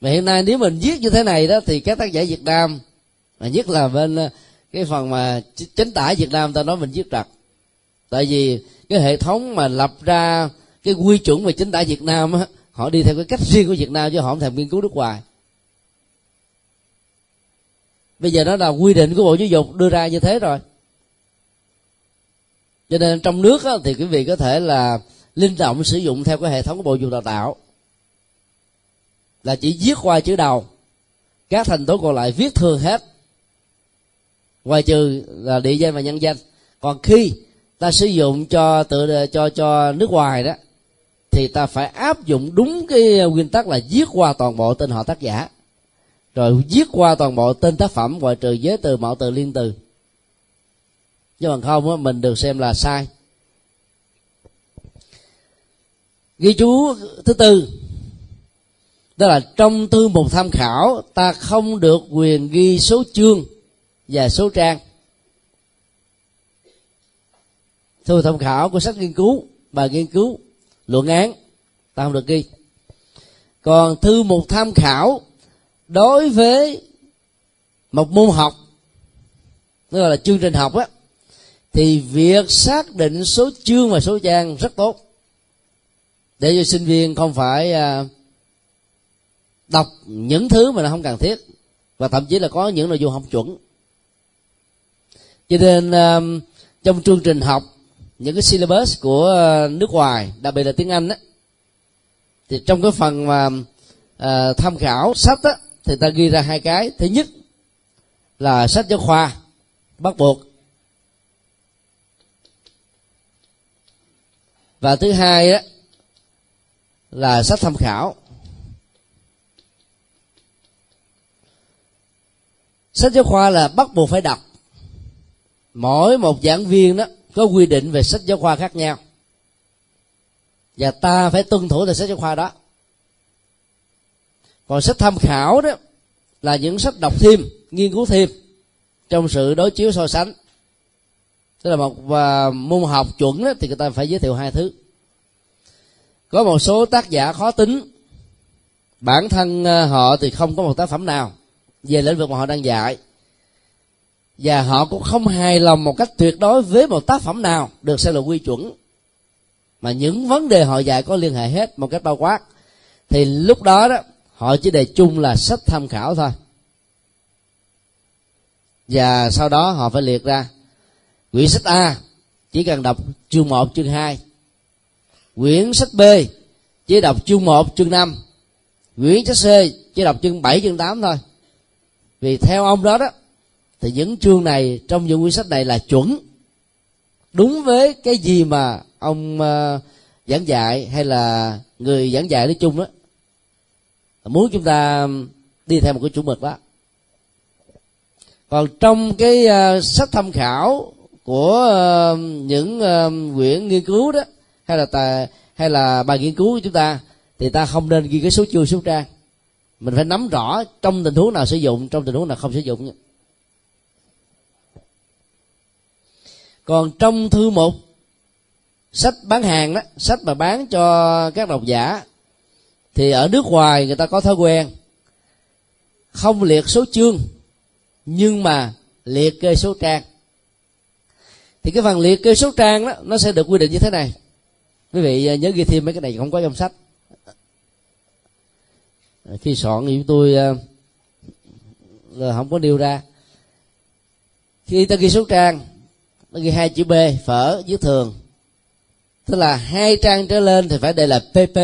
Mà hiện nay nếu mình viết như thế này đó, thì các tác giả việt nam, mà nhất là bên ờ, cái phần mà chính tả việt nam ta nói mình viết trật. Tại vì cái hệ thống mà lập ra cái quy chuẩn về chính tả việt nam á, họ đi theo cái cách riêng của việt nam chứ họ không thèm nghiên cứu nước ngoài. Bây giờ nó là quy định của bộ giáo dục đưa ra như thế rồi cho nên trong nước á, thì quý vị có thể là linh động sử dụng theo cái hệ thống của bộ dục đào tạo. Là chỉ viết qua chữ đầu. Các thành tố còn lại viết thường hết. Ngoài trừ là địa danh và nhân danh. Còn khi ta sử dụng cho tự cho cho nước ngoài đó thì ta phải áp dụng đúng cái nguyên tắc là viết qua toàn bộ tên họ tác giả. Rồi viết qua toàn bộ tên tác phẩm ngoại trừ giới từ mạo từ liên từ chứ bằng không á, mình được xem là sai. Ghi chú thứ tư đó là trong thư mục tham khảo ta không được quyền ghi số chương và số trang. Thư tham khảo của sách nghiên cứu bài nghiên cứu luận án ta không được ghi. Còn thư mục tham khảo đối với một môn học tức là chương trình học á thì việc xác định số chương và số trang rất tốt. Để cho sinh viên không phải à, đọc những thứ mà nó không cần thiết. Và thậm chí là có những nội dung không chuẩn. Cho nên à, trong chương trình học, những cái syllabus của à, nước ngoài, đặc biệt là tiếng anh đó thì trong cái phần mà tham khảo sách á, thì ta ghi ra hai cái. Thứ nhất là sách giáo khoa bắt buộc. Và thứ hai đó là sách tham khảo. Sách giáo khoa là bắt buộc phải đọc. Mỗi một giảng viên đó có quy định về sách giáo khoa khác nhau. Và ta phải tuân thủ theo sách giáo khoa đó. Còn sách tham khảo đó là những sách đọc thêm, nghiên cứu thêm trong sự đối chiếu so sánh tức là một và môn học chuẩn đó, thì người ta phải giới thiệu hai thứ. Có một số tác giả khó tính. Bản thân ờ, họ thì không có một tác phẩm nào về lĩnh vực mà họ đang dạy. Và họ cũng không hài lòng một cách tuyệt đối với một tác phẩm nào được xem là quy chuẩn. Mà những vấn đề họ dạy có liên hệ hết một cách bao quát. Thì lúc đó đó họ chỉ đề chung là sách tham khảo thôi. Và sau đó họ phải liệt ra quyển sách A chỉ cần đọc chương 1, chương 2 quyển sách B chỉ đọc chương 1, chương 5 quyển sách C chỉ đọc chương 7, chương 8 thôi. Vì theo ông đó đó thì những chương này trong những quyển sách này là chuẩn. Đúng với cái gì mà ông uh, giảng dạy hay là người giảng dạy nói chung đó. Muốn chúng ta đi theo một cái chủ mực đó. Còn trong cái uh, sách tham khảo của những quyển nghiên cứu đó hay là tà, hay là bài nghiên cứu của chúng ta thì ta không nên ghi cái số chương số trang mình phải nắm rõ trong tình huống nào sử dụng trong tình huống nào không sử dụng nhé. còn trong thư mục sách bán hàng đó sách mà bán cho các độc giả thì ở nước ngoài người ta có thói quen không liệt số chương nhưng mà liệt kê số trang thì cái phần liệt kê số trang đó, nó sẽ được quy định như thế này. Quý vị à, nhớ ghi thêm mấy cái này, không có trong sách. À, khi soạn thì tôi à, là không có điều ra. Khi ta ghi số trang nó ghi hai chữ b, phở, dưới thường. Tức là hai trang trở lên thì phải đây là pp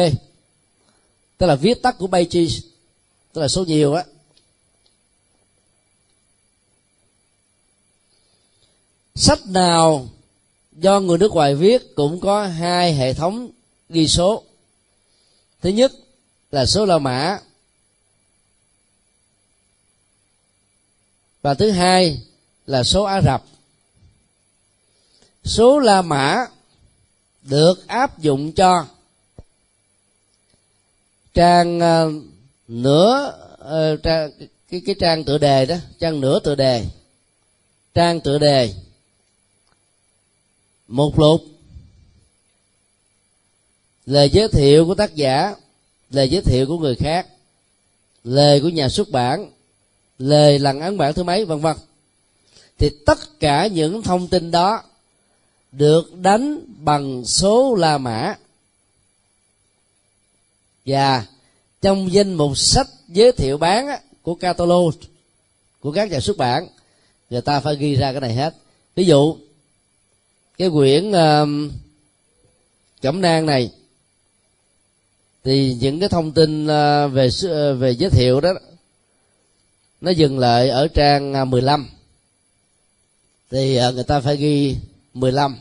tức là viết tắt của page tức là số nhiều á. Sách nào do người nước ngoài viết cũng có hai hệ thống ghi số. Thứ nhất là số la mã. Và thứ hai là số ả rập. Số la mã được áp dụng cho trang uh, nửa uh, trang cái cái trang tựa đề đó trang nửa tựa đề. Trang tựa đề một lục lời giới thiệu của tác giả, lời giới thiệu của người khác, lời của nhà xuất bản, lời lần ấn bản thứ mấy, vân vân. Thì tất cả những thông tin đó được đánh bằng số la mã. Và trong danh mục sách giới thiệu bán của catalog, của các nhà xuất bản, người ta phải ghi ra cái này hết. Ví dụ cái quyển uh, cẩm nang này thì những cái thông tin uh, về uh, về giới thiệu đó nó dừng lại ở trang à, 15 thì ờ, người ta phải ghi 15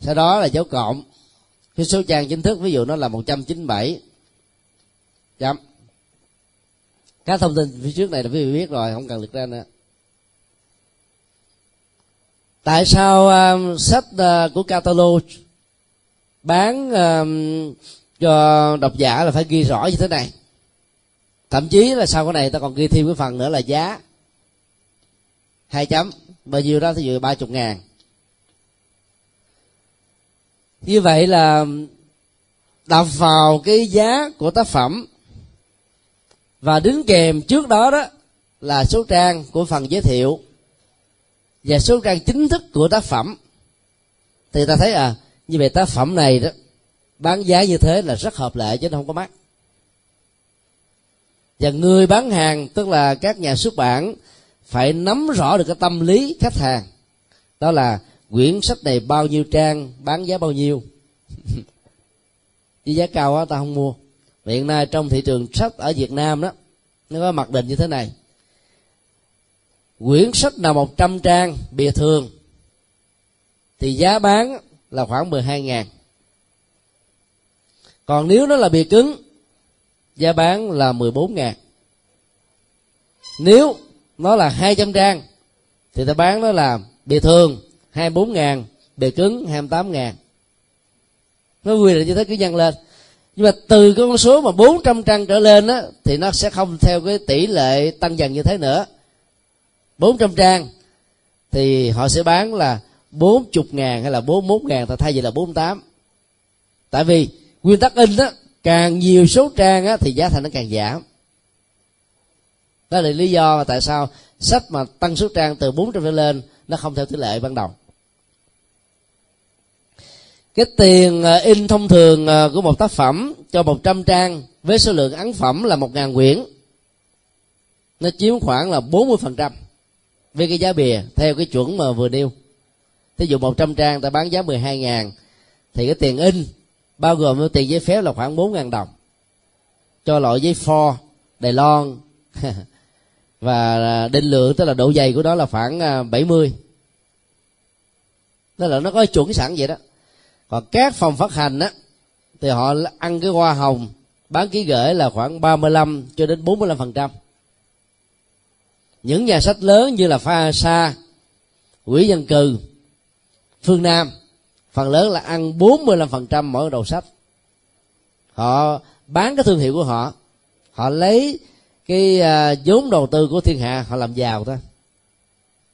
sau đó là dấu cộng. Cái số trang chính thức ví dụ nó là 197 chấm. Các thông tin phía trước này là quý vị biết rồi không cần liệt ra nữa tại sao uh, sách uh, của catalog bán uh, cho độc giả là phải ghi rõ như thế này? Thậm chí là sau cái này ta còn ghi thêm cái phần nữa là giá. Hai chấm. Bao nhiêu đó thì dụ ba chục ngàn. Như vậy là um, đọc vào cái giá của tác phẩm và đính kèm trước đó đó là số trang của phần giới thiệu và số trang chính thức của tác phẩm, thì ta thấy à như vậy tác phẩm này đó, bán giá như thế là rất hợp lệ chứ nó không có mắc. Và người bán hàng, tức là các nhà xuất bản, phải nắm rõ được cái tâm lý khách hàng. Đó là quyển sách này bao nhiêu trang, bán giá bao nhiêu. Với giá cao quá ta không mua. Hiện nay trong thị trường sách ở việt nam đó, nó có mặc định như thế này quyển sách nào 100 trang, bìa thường, thì giá bán là khoảng 12 ngàn. Còn nếu nó là bìa cứng, giá bán là 14 ngàn. Nếu nó là 200 trang, thì ta bán nó là bìa thường 24 ngàn, bìa cứng 28 ngàn. Nó quy định như thế, cứ nhân lên. Nhưng mà từ con số mà 400 trang trở lên á, thì nó sẽ không theo cái tỷ lệ tăng dần như thế nữa. 400 trang, thì họ sẽ bán là 40 ngàn hay là 41 ngàn thay vì là 48 tại vì nguyên tắc in đó càng nhiều số trang á, thì giá thành nó càng giảm. Đó là lý do mà tại sao sách mà tăng số trang từ 400 trở lên, nó không theo tỷ lệ ban đầu. Cái tiền ờ, in thông thường ờ, của một tác phẩm cho 100 trang với số lượng ấn phẩm là 1.000 quyển, nó chiếm khoảng là 40% với cái giá bìa, theo cái chuẩn mà vừa nêu. Thí dụ 100 trang ta bán giá 12 ngàn, thì cái tiền in, bao gồm tiền giấy phép là khoảng 4 ngàn đồng. Cho loại giấy pho Đài Loan, và định lượng, tức là độ dày của nó là khoảng à, 70 tức là nó có chuẩn sẵn vậy đó. Còn các phòng phát hành á, thì họ ăn cái hoa hồng, bán ký gửi là khoảng 35 cho đến 45 phần trăm những nhà sách lớn như là pha sa quỹ dân cư phương nam, phần lớn là ăn 45% mỗi đầu sách. Họ bán cái thương hiệu của họ họ lấy cái à, vốn đầu tư của thiên hạ, họ làm giàu thôi.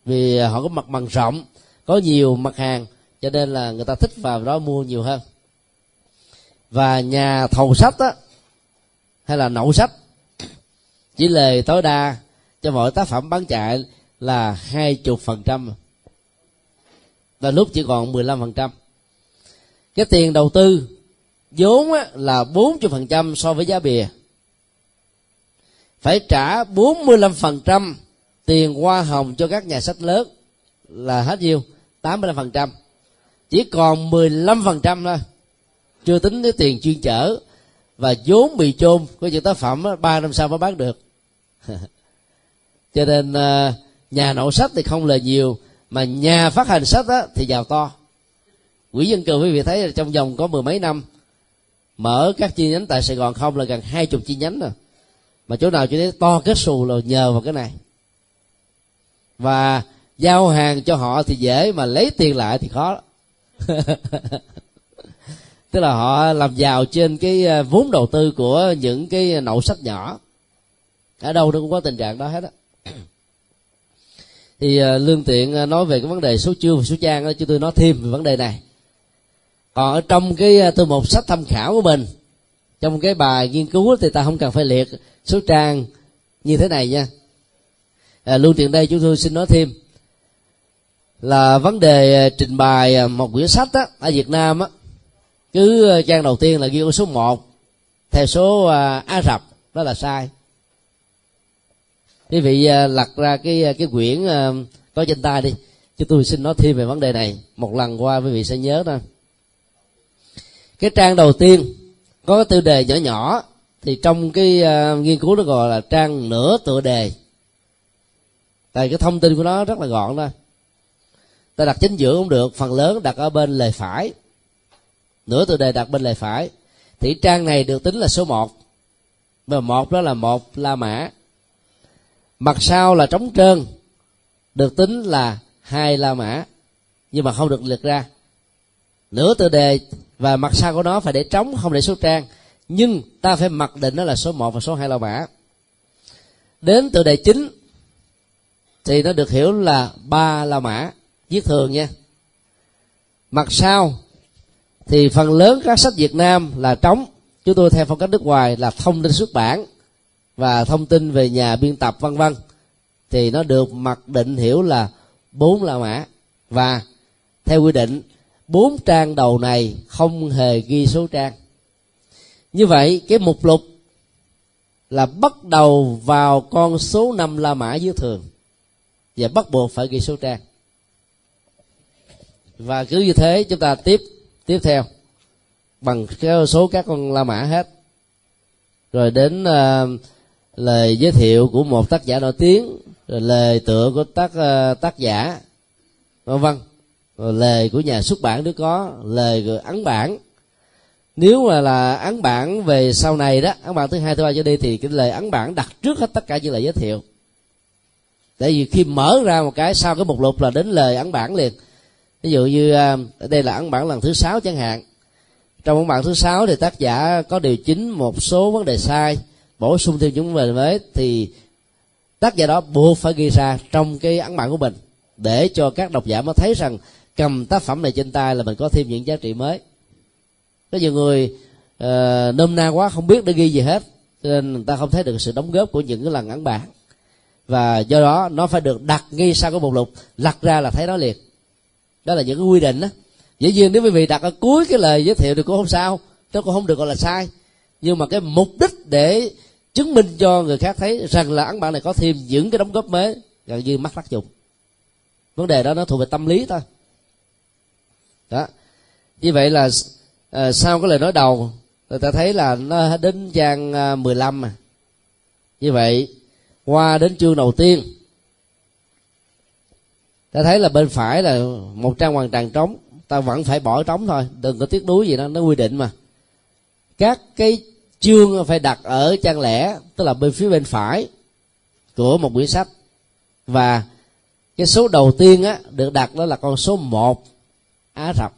Vì họ có mặt bằng rộng, có nhiều mặt hàng, cho nên là người ta thích vào đó mua nhiều hơn. Và nhà thầu sách á, hay là nậu sách, chỉ lề tối đa cho mọi tác phẩm bán chạy là hai chục phần trăm. Và lúc chỉ còn 15 phần trăm. Cái tiền đầu tư vốn là 40 phần trăm so với giá bìa. Phải trả 45 phần trăm tiền hoa hồng cho các nhà sách lớn là hết nhiêu? 85 phần trăm. Chỉ còn 15 phần trăm thôi. Chưa tính cái tiền chuyên chở và vốn bị chôn của những tác phẩm ba năm sau mới bán được. cho nên ờ, nhà nậu sách thì không lời nhiều mà nhà phát hành sách á, thì giàu to. Quỹ dân cư quý vị thấy là trong vòng có mười mấy năm mở các chi nhánh tại sài gòn không là gần hai chục chi nhánh rồi. Mà chỗ nào chỉ thấy to kết xù là nhờ vào cái này. Và giao hàng cho họ thì dễ mà lấy tiền lại thì khó. Tức là họ làm giàu trên cái ờ, vốn đầu tư của những cái nậu sách nhỏ. Ở đâu nó cũng có tình trạng đó hết á. thì à, lương tiện à, nói về cái vấn đề số chương và số trang đó chúng tôi nói thêm về vấn đề này. Còn ở trong cái uh, thư sách tham khảo của mình trong cái bài nghiên cứu thì ta không cần phải liệt số trang như thế này nha. À, lưu tiện đây chúng tôi xin nói thêm là vấn đề trình bày một quyển sách á, ở Việt Nam á, cứ trang đầu tiên là ghi số 1 theo số Á Rập đó là sai quý vị à, lật ra cái à, cái quyển à, có trên tay đi. Chứ tôi xin nói thêm về vấn đề này một lần qua quý vị sẽ nhớ thôi. cái trang đầu tiên có cái tiêu đề nhỏ nhỏ thì trong cái uh, nghiên cứu nó gọi là trang nửa tựa đề. Tại cái thông tin của nó rất là gọn thôi. ta đặt chính giữa cũng được phần lớn đặt ở bên lề phải. Nửa tựa đề đặt bên lề phải. Thì trang này được tính là số 1 và một đó là một la mã mặt sau là trống trơn, được tính là hai la mã, nhưng mà không được liệt ra. Nửa tựa đề và mặt sau của nó phải để trống, không để số trang. Nhưng ta phải mặc định nó là số 1 và số 2 la mã. Đến tựa đề chính thì nó được hiểu là ba la mã, viết thường nha. Mặt sau thì phần lớn các sách Việt Nam là trống. Chúng tôi theo phong cách nước ngoài là thông tin xuất bản và thông tin về nhà biên tập vân vân thì nó được mặc định hiểu là bốn la mã. Và theo quy định bốn trang đầu này không hề ghi số trang. Như vậy cái mục lục là bắt đầu vào con số năm la mã dưới thường và bắt buộc phải ghi số trang. Và cứ như thế chúng ta tiếp tiếp theo bằng cái số các con la mã hết. Rồi đến uh, lời giới thiệu của một tác giả nổi tiếng rồi lời tựa của tác uh, tác giả vân vân. Rồi lời của nhà xuất bản nếu có lời của ấn bản. Nếu mà là ấn bản về sau này đó ấn bản thứ hai thứ ba cho đi thì cái lời ấn bản đặt trước hết tất cả những lời giới thiệu. Tại vì khi mở ra một cái sau cái mục lục là đến lời ấn bản liền. Ví dụ như uh, đây là ấn bản lần thứ sáu chẳng hạn. Trong ấn bản thứ sáu thì tác giả có điều chỉnh một số vấn đề sai bổ sung thêm những vấn đề mới thì tác giả đó buộc phải ghi ra trong cái ấn bản của mình để cho các độc giả mới thấy rằng cầm tác phẩm này trên tay là mình có thêm những giá trị mới. Có nhiều người uh, nôm na quá không biết để ghi gì hết cho nên người ta không thấy được sự đóng góp của những cái lần ấn bản và do đó nó phải được đặt ngay sau cái mục lục lật ra là thấy nó liền. Đó là những cái quy định đó dĩ nhiên nếu quý vị đặt ở cuối cái lời giới thiệu thì cũng không sao nó cũng không được gọi là sai. Nhưng mà cái mục đích để chứng minh cho người khác thấy rằng là ấn bản này có thêm những cái đóng góp mới gần như mắc tác dụng vấn đề đó nó thuộc về tâm lý thôi. Đó. Như vậy là à, sau cái lời nói đầu người ta thấy là nó đến trang ờ, 15 mà như vậy qua đến chương đầu tiên ta thấy là bên phải là một trang hoàn toàn trống ta vẫn phải bỏ trống thôi đừng có tiếc nuối gì đó nó quy định mà. Các cái chương phải đặt ở trang lẻ, tức là bên phía bên phải của một quyển sách. Và cái số đầu tiên á, được đặt đó là con số một, Á Rập.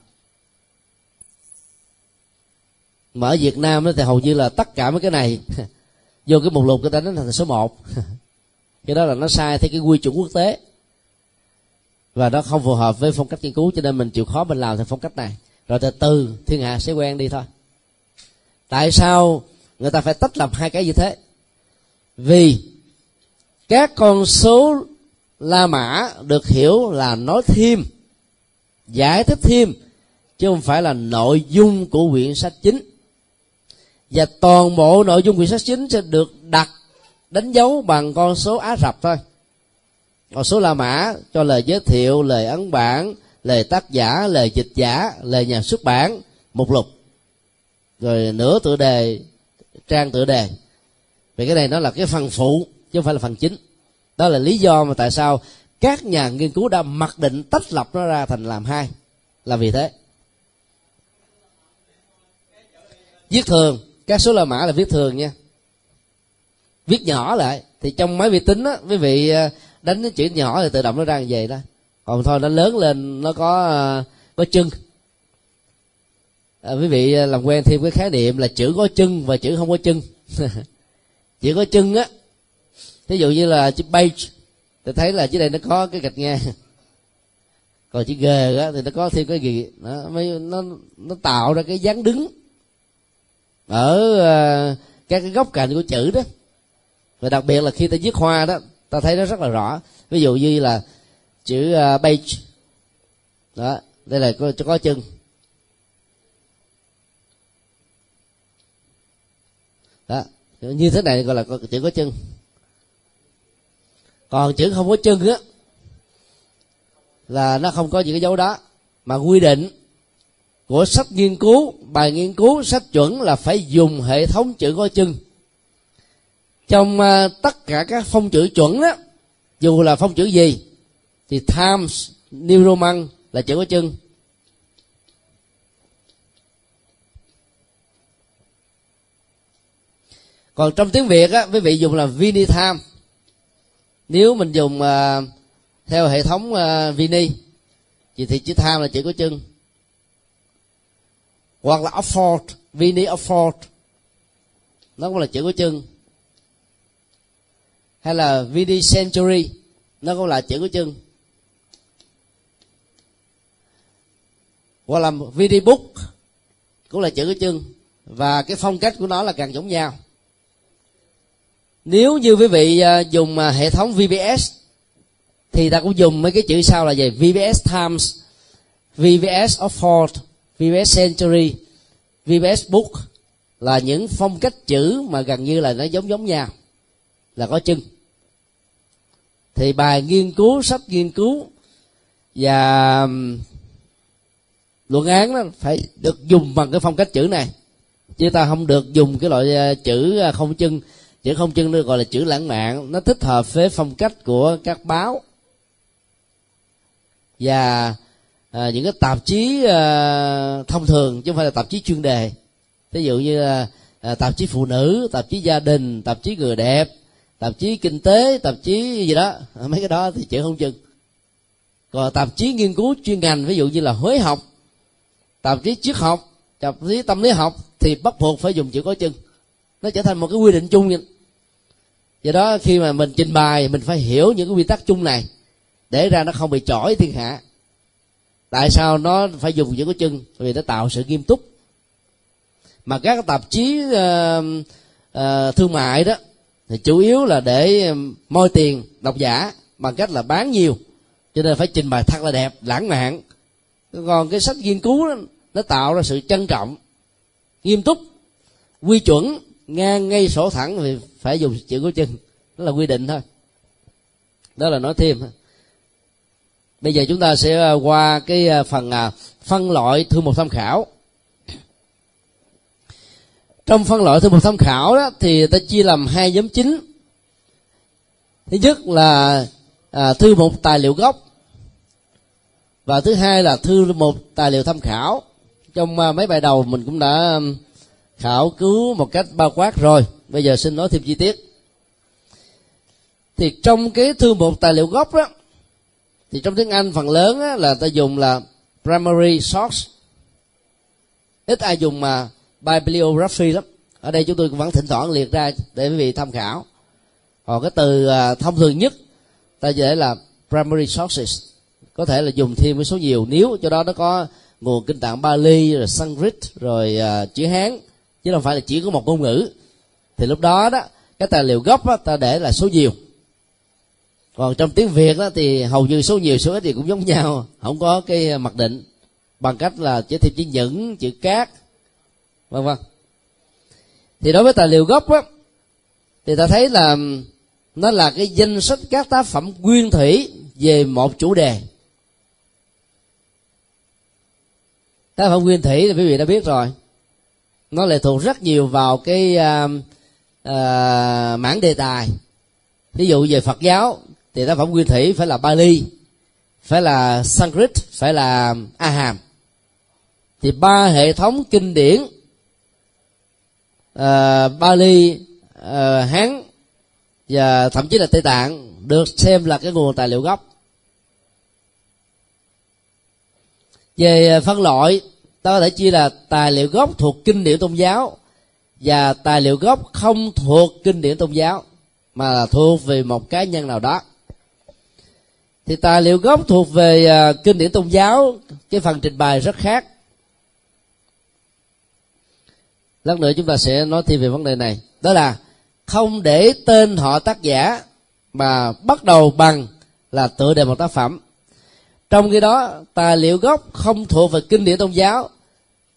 Mà ở Việt Nam đó thì hầu như là tất cả mấy cái này, vô cái mục lục người ta nó thành số một. Cái đó là nó sai theo cái quy chuẩn quốc tế. Và nó không phù hợp với phong cách nghiên cứu, cho nên mình chịu khó mình làm theo phong cách này. Rồi từ từ, thiên hạ sẽ quen đi thôi. Tại sao người ta phải tách làm hai cái như thế. Vì các con số la mã được hiểu là nói thêm, giải thích thêm, chứ không phải là nội dung của quyển sách chính. Và toàn bộ nội dung quyển sách chính sẽ được đặt, đánh dấu bằng con số á rập thôi. Còn số la mã cho lời giới thiệu, lời ấn bản, lời tác giả, lời dịch giả, lời nhà xuất bản, mục lục. Rồi nửa tựa đề trang tựa đề. Vì cái này nó là cái phần phụ, chứ không phải là phần chính. Đó là lý do mà tại sao các nhà nghiên cứu đã mặc định tách lập nó ra thành làm hai. Là vì thế. Viết thường, các số la mã là viết thường nha. Viết nhỏ lại, thì trong máy vi tính á, quý vị à, đánh cái chữ nhỏ thì tự động nó ra như vậy đó. Còn thôi, nó lớn lên, nó có à, có chân à, quý vị à, làm quen thêm cái khái niệm là chữ có chân và chữ không có chân. Chữ có chân á ví dụ như là chữ page thì thấy là dưới đây nó có cái gạch ngang. Còn chữ g á thì nó có thêm cái gì? Nó mới nó nó tạo ra cái dáng đứng ở uh, các cái góc cạnh của chữ đó. Và đặc biệt là khi ta viết hoa đó ta thấy nó rất là rõ. Ví dụ như là chữ à, uh, page đó đây là có, có chân đó như thế này gọi là chữ có chân. Còn chữ không có chân á, là nó không có những cái dấu đó. Mà quy định của sách nghiên cứu, bài nghiên cứu, sách chuẩn là phải dùng hệ thống chữ có chân. Trong à, tất cả các phong chữ chuẩn đó dù là phong chữ gì, thì Times New Roman là chữ có chân. Còn trong tiếng việt á quý vị dùng là vini time nếu mình dùng uh, theo hệ thống uh, vini thì, thì chữ time là chữ có chân. Hoặc là afford vini afford. Nó cũng là chữ có chân. Hay là vini century nó cũng là chữ có chân. Hoặc là vini book cũng là chữ có chân. Và cái phong cách của nó là càng giống nhau nếu như quý vị à, dùng à, hệ thống VBS thì ta cũng dùng mấy cái chữ sau là gì? VBS Times VBS Oxford VBS Century VBS Book là những phong cách chữ mà gần như là nó giống giống nhau, là có chân thì bài nghiên cứu sách nghiên cứu và luận án đó phải được dùng bằng cái phong cách chữ này. Chứ ta không được dùng cái loại à, chữ không chân chữ không chân được gọi là chữ lãng mạn. Nó thích hợp với phong cách của các báo. Và à, những cái tạp chí à, thông thường chứ không phải là tạp chí chuyên đề. Ví dụ như à, tạp chí phụ nữ tạp chí gia đình tạp chí người đẹp tạp chí kinh tế tạp chí gì đó. Mấy cái đó thì chữ không chừng. Còn tạp chí nghiên cứu chuyên ngành ví dụ như là huế học tạp chí triết học tạp chí tâm lý học thì bắt buộc phải dùng chữ có chân nó trở thành một cái quy định chung vậy. Do đó khi mà mình trình bày mình phải hiểu những cái quy tắc chung này để ra nó không bị chỏi thiên hạ. Tại sao nó phải dùng những cái chân? Vì nó tạo sự nghiêm túc. Mà các tạp chí uh, uh, thương mại đó thì chủ yếu là để ờ, moi tiền độc giả bằng cách là bán nhiều. Cho nên phải trình bày thật là đẹp lãng mạn. Còn cái sách nghiên cứu đó, nó tạo ra sự trân trọng nghiêm túc quy chuẩn ngang ngay sổ thẳng thì phải dùng chữ của chân. Đó là quy định thôi. Đó là nói thêm. Bây giờ chúng ta sẽ à, qua cái à, phần à, phân loại thư mục tham khảo. Trong phân loại thư mục tham khảo đó thì ta chia làm hai nhóm chính. Thứ nhất là à, thư mục tài liệu gốc và thứ hai là thư mục tài liệu tham khảo. Trong à, mấy bài đầu mình cũng đã khảo cứu một cách bao quát rồi. Bây giờ xin nói thêm chi tiết. Thì trong cái thư mục tài liệu gốc đó thì trong tiếng anh phần lớn á, là ta dùng là primary source. Ít ai dùng mà bibliography lắm. Ở đây chúng tôi vẫn thỉnh thoảng liệt ra để quý vị tham khảo. Còn cái từ à, thông thường nhất ta dễ là primary sources. Có thể là dùng thêm với số nhiều nếu cho đó nó có nguồn kinh tạng Bali rồi Sanskrit rồi uh, chữ Hán chứ không phải là chỉ có một ngôn ngữ. Thì lúc đó đó cái tài liệu gốc đó, ta để là số nhiều. Còn trong tiếng việt đó thì hầu như số nhiều số ít thì cũng giống nhau. Không có cái à, mặc định bằng cách là chỉ thêm chữ những chữ cát vân vân. Thì đối với tài liệu gốc á thì ta thấy là nó là cái danh sách các tác phẩm nguyên thủy về một chủ đề. Tác phẩm nguyên thủy thì quý vị đã biết rồi nó lệ thuộc rất nhiều vào cái uh, uh, mảng đề tài. Ví dụ về phật giáo thì tác phẩm nguyên thủy phải là bali phải là sanskrit phải là a hàm thì ba hệ thống kinh điển uh, bali uh, hán và thậm chí là tây tạng được xem là cái nguồn tài liệu gốc. Về phân loại ta có thể chia là tài liệu gốc thuộc kinh điển tôn giáo và tài liệu gốc không thuộc kinh điển tôn giáo mà là thuộc về một cá nhân nào đó. Thì tài liệu gốc thuộc về uh, kinh điển tôn giáo cái phần trình bày rất khác. Lát nữa chúng ta sẽ nói thêm về vấn đề này. Đó là không để tên họ tác giả mà bắt đầu bằng là tựa đề một tác phẩm. Trong khi đó tài liệu gốc không thuộc về kinh điển tôn giáo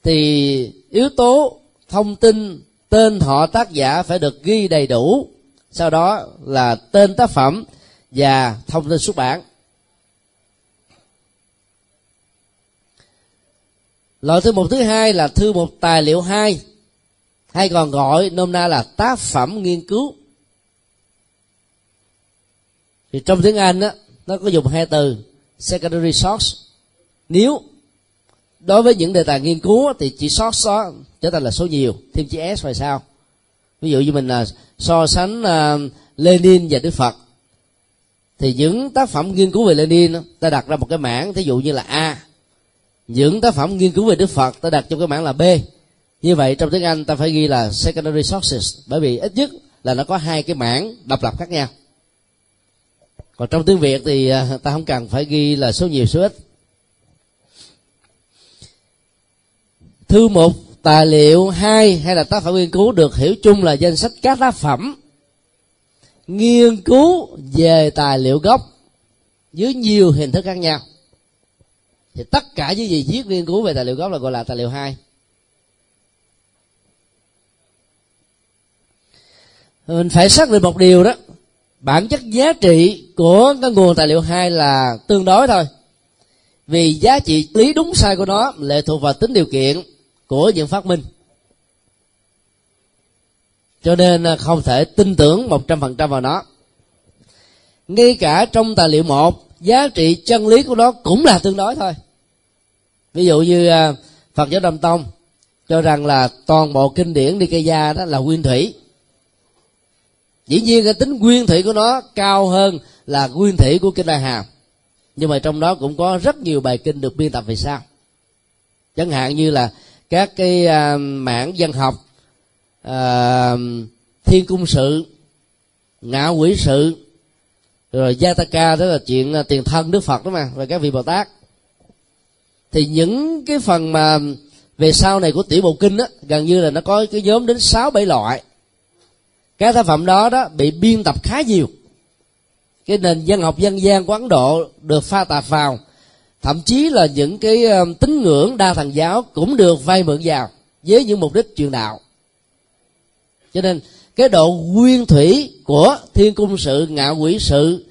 thì yếu tố thông tin tên họ tác giả phải được ghi đầy đủ. Sau đó là tên tác phẩm và thông tin xuất bản. Loại thư mục thứ hai là thư mục tài liệu hai, hay còn gọi nôm na là tác phẩm nghiên cứu. Thì trong tiếng anh á, nó có dùng hai từ, secondary source. Nếu đối với những đề tài nghiên cứu thì chỉ sót số trở thành là số nhiều thêm chữ s về sau ví dụ như mình là so sánh uh, lenin và đức phật thì những tác phẩm nghiên cứu về lenin ta đặt ra một cái mảng thí dụ như là a. Những tác phẩm nghiên cứu về đức phật ta đặt trong cái mảng là b. Như vậy trong tiếng anh ta phải ghi là secondary sources bởi vì ít nhất là nó có hai cái mảng độc lập khác nhau. Còn trong tiếng việt thì à, ta không cần phải ghi là số nhiều số ít. Thư mục tài liệu hai, hay là tác phẩm nghiên cứu được hiểu chung là danh sách các tác phẩm. Nghiên cứu về tài liệu gốc dưới nhiều hình thức khác nhau. Thì tất cả những gì viết nghiên cứu về tài liệu gốc là gọi là tài liệu hai. Mình phải xác định một điều đó. Bản chất giá trị của cái nguồn tài liệu hai là tương đối thôi. Vì giá trị lý đúng sai của nó lệ thuộc vào tính điều kiện của những phát minh. Cho nên à, không thể tin tưởng một trăm phần trăm vào nó. Ngay cả trong tài liệu một, giá trị chân lý của nó cũng là tương đối thôi. Ví dụ như à, phật giáo đông tông cho rằng là toàn bộ kinh điển Nikaya đó là nguyên thủy. Dĩ nhiên, cái tính nguyên thủy của nó cao hơn là nguyên thủy của kinh đại hàm nhưng mà trong đó cũng có rất nhiều bài kinh được biên tập về sau. Chẳng hạn như là các cái uh, mảng văn học uh, thiên cung sự ngã quỷ sự rồi Jataka đó là chuyện uh, tiền thân đức phật đó mà và các vị bồ tát. Thì những cái phần mà về sau này của tiểu bộ kinh á gần như là nó có cái nhóm đến sáu bảy loại. Các tác phẩm đó đó bị biên tập khá nhiều. Cái nền văn học dân gian của ấn độ được pha tạp vào thậm chí là những cái tín ngưỡng đa thần giáo cũng được vay mượn vào với những mục đích truyền đạo. Cho nên, cái độ nguyên thủy của thiên cung sự, ngạ quỷ sự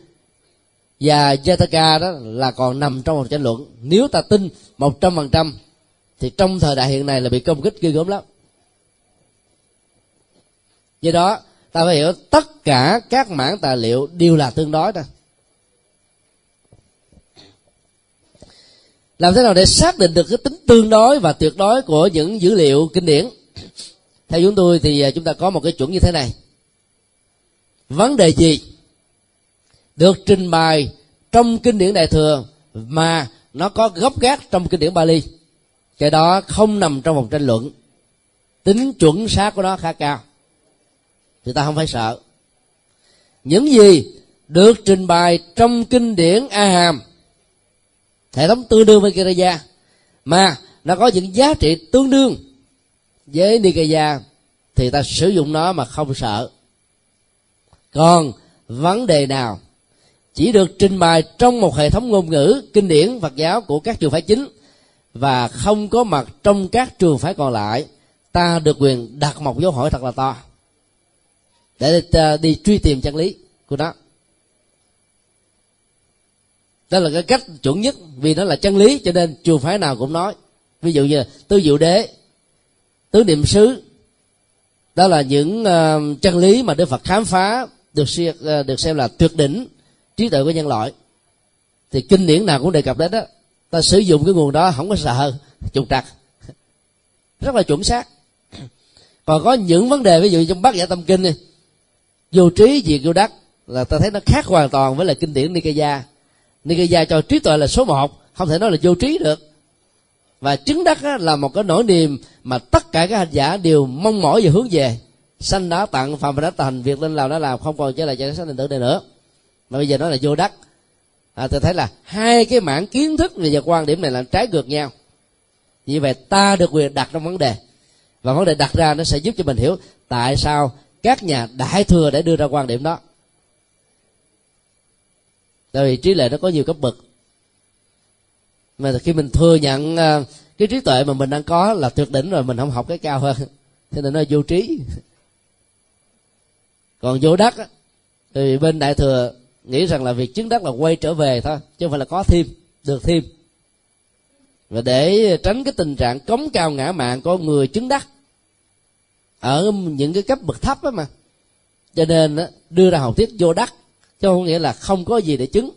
và Jataka đó là còn nằm trong một tranh luận. Nếu ta tin một trăm phần trăm, thì trong thời đại hiện nay là bị công kích ghê gớm lắm. Do đó, ta phải hiểu tất cả các mảng tài liệu đều là tương đối thôi. Làm thế nào để xác định được cái tính tương đối và tuyệt đối của những dữ liệu kinh điển? Theo chúng tôi thì à, chúng ta có một cái chuẩn như thế này. Vấn đề gì được trình bày trong kinh điển đại thừa mà nó có gốc gác trong kinh điển Bali? Cái đó không nằm trong vòng tranh luận. Tính chuẩn xác của nó khá cao. Thì ta không phải sợ. Những gì được trình bày trong kinh điển a hàm hệ thống tương đương với Nikaya, mà nó có những giá trị tương đương với Nikaya thì ta sử dụng nó mà không sợ. Còn vấn đề nào? Chỉ được trình bày trong một hệ thống ngôn ngữ kinh điển Phật giáo của các trường phái chính và không có mặt trong các trường phái còn lại ta được quyền đặt một dấu hỏi thật là to. Để đi truy tìm chân lý của nó đó là cái cách chuẩn nhất vì nó là chân lý cho nên trường phái nào cũng nói. Ví dụ như tứ diệu đế tứ niệm xứ đó là những uh, chân lý mà đức phật khám phá được xem, uh, ờ, được xem là tuyệt đỉnh trí tuệ của nhân loại. Thì kinh điển nào cũng đề cập đến đó. Ta sử dụng cái nguồn đó không có sợ trục trặc. Rất là chuẩn xác. Còn có những vấn đề ví dụ trong bát giả tâm kinh này vô trí diệt vô đắc là ta thấy nó khác hoàn toàn với là kinh điển Nikaya. Nikaya cho trí tuệ là số một. Không thể nói là vô trí được. Và chứng đắc là một cái nỗi niềm mà tất cả các hành giả đều mong mỏi và hướng về. Sanh đã tặng phàm đã thành việc lên làm đã làm không còn trở lại cho sanh định tử này nữa. Mà bây giờ nó là vô đắc. À, tôi thấy là hai cái mảng kiến thức về quan điểm này là trái ngược nhau. Như vậy ta được quyền đặt trong vấn đề. Và vấn đề đặt ra nó sẽ giúp cho mình hiểu tại sao các nhà đại thừa để đưa ra quan điểm đó tại vì trí lệ nó có nhiều cấp bậc. Mà khi mình thừa nhận à, cái trí tuệ mà mình đang có là tuyệt đỉnh rồi, mình không học cái cao hơn. Thế nên nó vô trí. Còn vô đắc thì bên đại thừa nghĩ rằng là việc chứng đắc là quay trở về thôi, chứ không phải là có thêm, được thêm. Và để tránh cái tình trạng cống cao ngã mạng của người chứng đắc ở những cái cấp bậc thấp á mà. Cho nên đưa ra học thuyết vô đắc chứ không nghĩa là không có gì để chứng.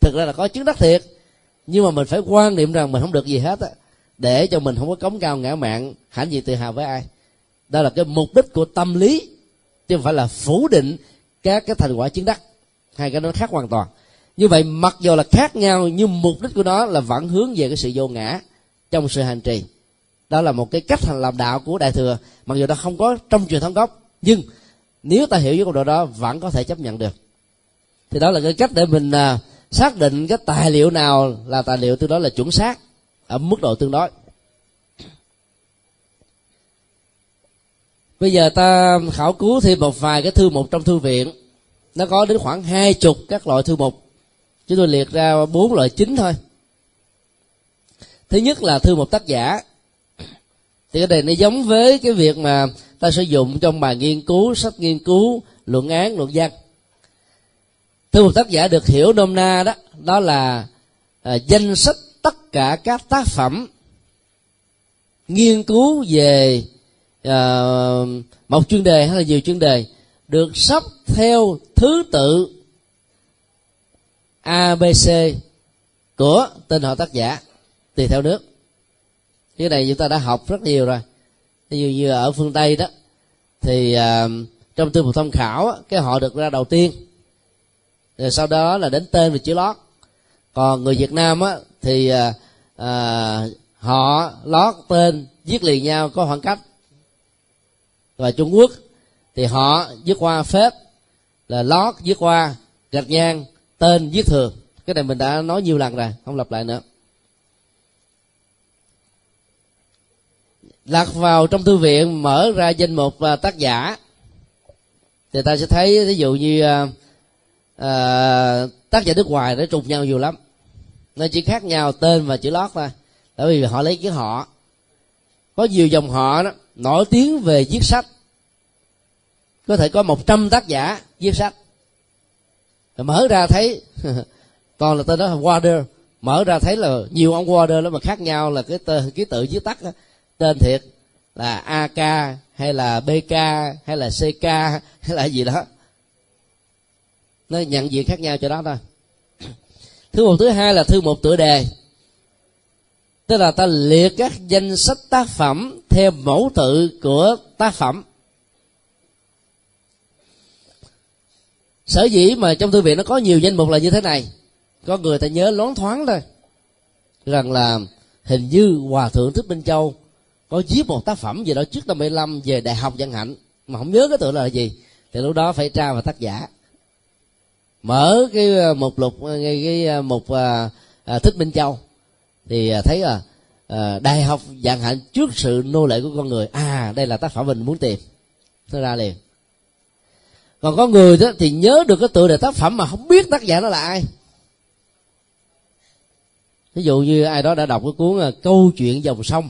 Thực ra là có chứng đắc thiệt. Nhưng mà mình phải quan niệm rằng mình không được gì hết á. Để cho mình không có cống cao ngã mạng hãnh gì tự hào với ai. Đó là cái mục đích của tâm lý, chứ không phải là phủ định các cái thành quả chứng đắc. Hai cái nó khác hoàn toàn. Như vậy, mặc dù là khác nhau, nhưng mục đích của nó là vẫn hướng về cái sự vô ngã trong sự hành trì. Đó là một cái cách hành làm đạo của đại thừa, mặc dù nó không có trong truyền thống gốc, nhưng nếu ta hiểu với câu độ đó, vẫn có thể chấp nhận được thì đó là cái cách để mình à, xác định cái tài liệu nào là tài liệu tương đối là chuẩn xác ở mức độ tương đối. Bây giờ ta khảo cứu thêm một vài cái thư mục trong thư viện. Nó có đến khoảng hai chục các loại thư mục. Chúng tôi liệt ra bốn loại chính thôi. Thứ nhất là thư mục tác giả. Thì cái này nó giống với cái việc mà ta sử dụng trong bài nghiên cứu sách nghiên cứu luận án luận văn thưa mục tác giả được hiểu nôm na đó đó là à, danh sách tất cả các tác phẩm nghiên cứu về à, một chuyên đề hay là nhiều chuyên đề được sắp theo thứ tự abc của tên họ tác giả tùy theo nước. Cái này chúng ta đã học rất nhiều rồi. Ví dụ như ở phương tây đó thì à, trong tư mục tham khảo cái họ được ra đầu tiên rồi sau đó là đến tên và chữ lót. Còn người việt nam á thì à, à, họ lót tên viết liền nhau có khoảng cách. Và trung quốc thì họ viết qua phép là lót viết qua gạch ngang tên viết thường cái này mình đã nói nhiều lần rồi không lặp lại nữa. Lật vào trong thư viện mở ra danh mục à, tác giả. Thì ta sẽ thấy ví dụ như à, à, tác giả nước ngoài nó trùng nhau nhiều lắm. Nó chỉ khác nhau tên và chữ lót thôi. Bởi vì họ lấy chữ họ. Có nhiều dòng họ đó nổi tiếng về viết sách. Có thể có một trăm tác giả viết sách. Rồi mở ra thấy toàn là tên đó là Water mở ra thấy là nhiều ông Water đó mà khác nhau là cái tên ký tự viết tắt đó. tên thiệt là AK hay là BK hay là CK hay là gì đó nó nhận diện khác nhau cho đó thôi. Thư mục thứ hai là thư mục tựa đề. Tức là ta liệt các danh sách tác phẩm theo mẫu tự của tác phẩm. Sở dĩ mà trong thư viện nó có nhiều danh mục là như thế này. Có người ta nhớ loáng thoáng thôi. Rằng là hình như hòa thượng thích minh châu có viết một tác phẩm gì đó trước năm 75 về đại học văn hạnh. Mà không nhớ cái tựa là gì. Thì lúc đó phải tra vào tác giả mở cái ờ, mục lục ờ, cái, cái mục à, à, thích minh châu. Thì à, thấy là à, đại học dạng hạnh trước sự nô lệ của con người. À đây là tác phẩm mình muốn tìm. Nó ra liền. Còn có người đó thì nhớ được cái tựa đề tác phẩm mà không biết tác giả nó là ai. Ví dụ như ai đó đã đọc cái cuốn câu chuyện dòng sông.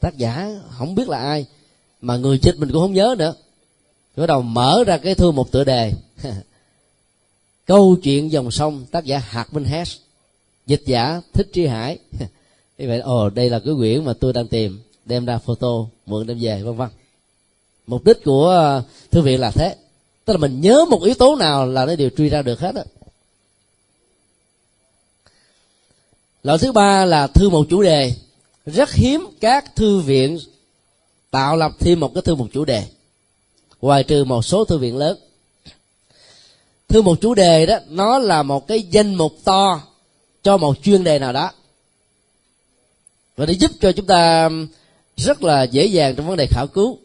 Tác giả không biết là ai mà người chết mình cũng không nhớ nữa. Bắt đầu mở ra cái thư một tựa đề. câu chuyện dòng sông, tác giả hạt minh hess, dịch giả thích tri hải. Như vậy, ồ, đây là cái quyển mà tôi đang tìm, đem ra photo, mượn đem về, vân vân. Mục đích của ờ, thư viện là thế. Tức là mình nhớ một yếu tố nào là nó đều truy ra được hết á. Loại thứ ba là thư một chủ đề. Rất hiếm các thư viện tạo lập thêm một cái thư một chủ đề, ngoài trừ một số thư viện lớn thư một chủ đề đó nó là một cái danh mục to cho một chuyên đề nào đó. Và để giúp cho chúng ta rất là dễ dàng trong vấn đề khảo cứu.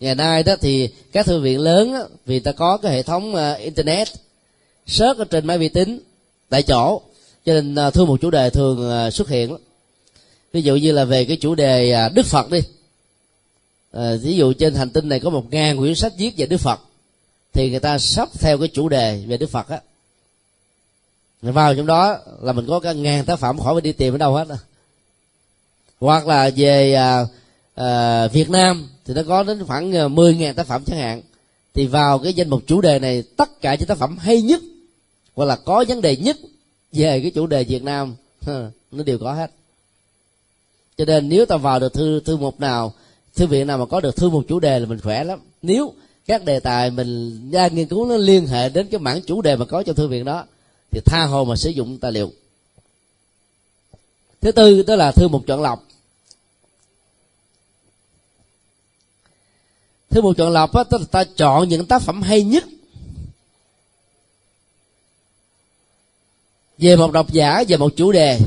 Ngày nay đó thì các thư viện lớn đó, vì ta có cái hệ thống ờ, internet search ở trên máy vi tính tại chỗ cho nên ờ, thư một chủ đề thường ờ, xuất hiện ví dụ như là về cái chủ đề à, đức phật đi. À, ví dụ trên hành tinh này có một ngàn quyển sách viết về đức phật thì người ta sắp theo cái chủ đề về đức phật á. Vào trong đó là mình có cả ngàn tác phẩm khỏi phải đi tìm ở đâu hết hoặc là về à, à, Việt Nam thì nó có đến khoảng à, 10 ngàn tác phẩm chẳng hạn. Thì vào cái danh mục chủ đề này tất cả những tác phẩm hay nhất hoặc là có vấn đề nhất về cái chủ đề Việt Nam nó đều có hết. Cho nên nếu ta vào được thư thư mục nào thư viện nào mà có được thư một chủ đề là mình khỏe lắm. Nếu các đề tài mình ra nghiên cứu nó liên hệ đến cái mảng chủ đề mà có trong thư viện đó, thì tha hồ mà sử dụng tài liệu. Thứ tư, đó là thư mục chọn lọc. Thư mục chọn lọc á, tức là ta chọn những tác phẩm hay nhất. Về một độc giả, về một chủ đề.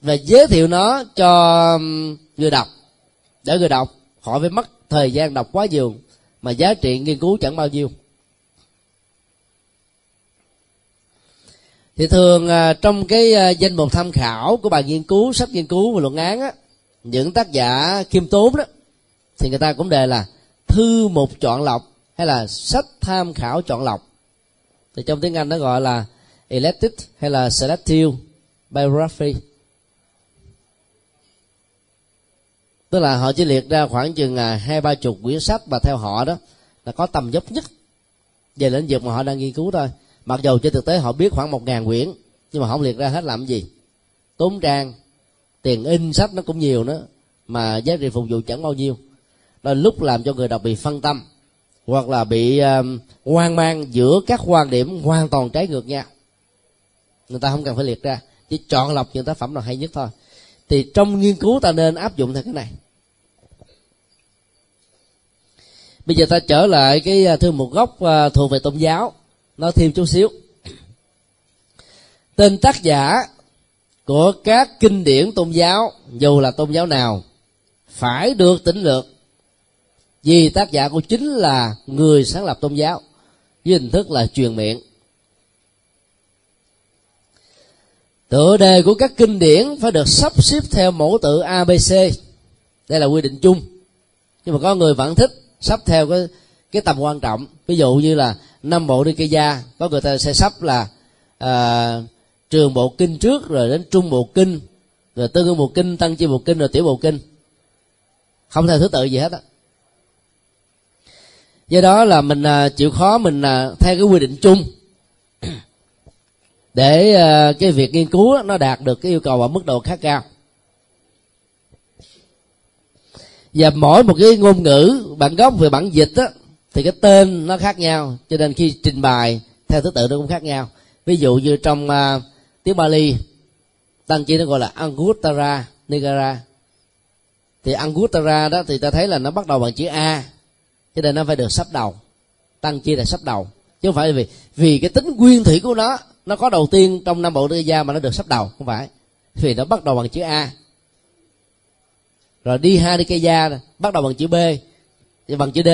Và giới thiệu nó cho người đọc, để người đọc họ phải mất thời gian đọc quá nhiều, mà giá trị nghiên cứu chẳng bao nhiêu. Thì thường à, trong cái à, danh mục tham khảo của bài nghiên cứu, sách nghiên cứu và luận án á, những tác giả khiêm tốn đó, thì người ta cũng đề là thư mục chọn lọc hay là sách tham khảo chọn lọc. Thì trong tiếng anh nó gọi là elected hay là selective biography. Tức là họ chỉ liệt ra khoảng chừng à, hai ba chục quyển sách mà theo họ đó là có tầm dốc nhất về lĩnh vực mà họ đang nghiên cứu thôi. Mặc dù trên thực tế họ biết khoảng một ngàn quyển nhưng mà không liệt ra hết làm gì. Tốn trang tiền in sách nó cũng nhiều nữa mà giá trị phục vụ chẳng bao nhiêu. Là lúc làm cho người đọc bị phân tâm hoặc là bị uh, hoang mang giữa các quan điểm hoàn toàn trái ngược nhau. Người ta không cần phải liệt ra chỉ chọn lọc những tác phẩm nào hay nhất thôi. Thì trong nghiên cứu ta nên áp dụng theo cái này. Bây giờ ta trở lại cái à, thư một gốc à, thuộc về tôn giáo. Nói thêm chút xíu. Tên tác giả của các kinh điển tôn giáo, dù là tôn giáo nào, phải được tính lược. Vì tác giả của chính là người sáng lập tôn giáo, với hình thức là truyền miệng. Tựa đề của các kinh điển phải được sắp xếp theo mẫu tự abc đây là quy định chung. Nhưng mà có người vẫn thích sắp theo cái cái tầm quan trọng. Ví dụ như là năm bộ đi cây gia có người ta sẽ sắp là à, trường bộ kinh trước rồi đến trung bộ kinh rồi tương ương bộ kinh tăng chi bộ kinh rồi tiểu bộ kinh. Không theo thứ tự gì hết á. Do đó là mình à, chịu khó mình à, theo cái quy định chung. Để à, cái việc nghiên cứu nó đạt được cái yêu cầu ở mức độ khá cao. Và mỗi một cái ngôn ngữ bản gốc về bản dịch á thì cái tên nó khác nhau. Cho nên khi trình bày theo thứ tự nó cũng khác nhau. Ví dụ như trong uh, tiếng Bali tăng chi nó gọi là Anguttara Nigara. Thì Anguttara đó thì ta thấy là nó bắt đầu bằng chữ A cho nên nó phải được sắp đầu. Tăng chi là sắp đầu. Chứ không phải vì vì cái tính nguyên thủy của nó nó có đầu tiên trong năm bộ đưa gia mà nó được sắp đầu không phải. Vì nó bắt đầu bằng chữ A rồi đi hai đi cây da bắt đầu bằng chữ b bằng chữ d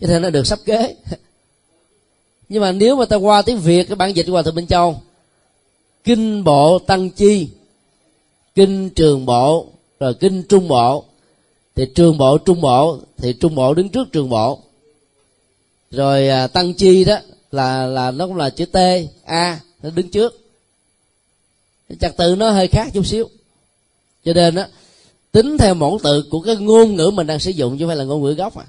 cho nên nó được sắp kế. Nhưng mà nếu mà ta qua tiếng việt cái bản dịch qua thượng bên châu kinh bộ tăng chi kinh trường bộ rồi kinh trung bộ thì trường bộ trung bộ thì trung bộ đứng trước trường bộ. Rồi à, tăng chi đó là là nó cũng là chữ t a nó đứng trước. Trật tự nó hơi khác chút xíu. Cho nên đó tính theo mẫu tự của cái ngôn ngữ mình đang sử dụng chứ không phải là ngôn ngữ gốc à.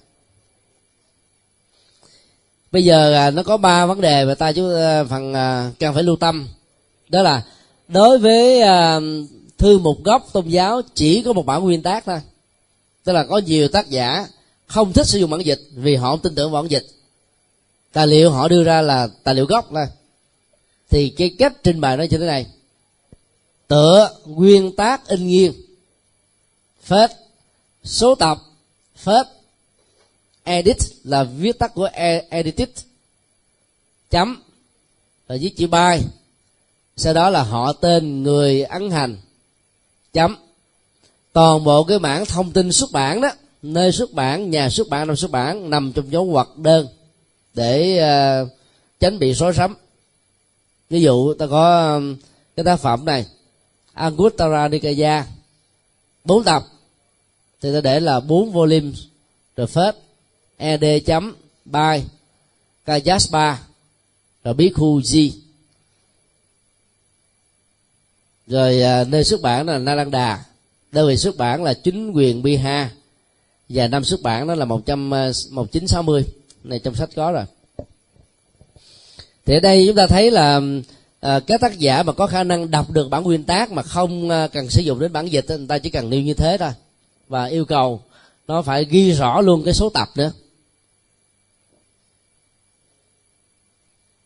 Bây giờ à, nó có ba vấn đề mà ta chú à, phần à, cần phải lưu tâm. Đó là đối với à, thư mục gốc tôn giáo chỉ có một bản nguyên tác thôi. Tức là có nhiều tác giả không thích sử dụng bản dịch vì họ không tin tưởng bản dịch. Tài liệu họ đưa ra là tài liệu gốc thôi. Thì cái cách trình bày nó như thế này. Tựa nguyên tác in nghiêng phết số tập. Phết edit là viết tắt của e, edited. Chấm và viết chữ by. Sau đó là họ tên người ấn hành. Chấm. Toàn bộ cái bản thông tin xuất bản đó nơi xuất bản nhà xuất bản năm xuất bản nằm trong dấu ngoặc đơn để uh, tránh bị rối sắm ví dụ ta có um, cái tác phẩm này. Angustara Nikaya bốn tập thì ta để là bốn volume rồi phết. Ed chấm by kajaspa rồi bí khu g. Rồi à, nơi xuất bản là Nalanda đơn vị xuất bản là chính quyền Biha và năm xuất bản đó là một trăm à, một chín sáu mươi. Này trong sách có rồi. Thì ở đây chúng ta thấy là à, các tác giả mà có khả năng đọc được bản nguyên tác mà không à, cần sử dụng đến bản dịch người ta chỉ cần nêu như thế thôi và yêu cầu nó phải ghi rõ luôn cái số tập nữa.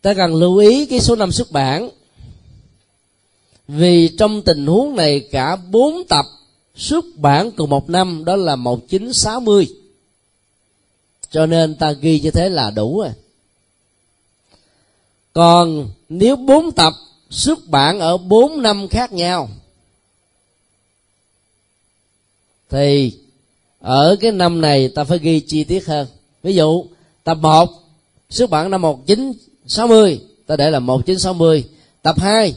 Ta cần lưu ý cái số năm xuất bản, vì trong tình huống này cả bốn tập xuất bản cùng một năm, đó là 1960 cho nên ta ghi như thế là đủ rồi. Còn nếu bốn tập xuất bản ở bốn năm khác nhau thì, ở cái năm này ta phải ghi chi tiết hơn. Ví dụ, tập 1 xuất bản năm 1960 ta để là 1960 tập 2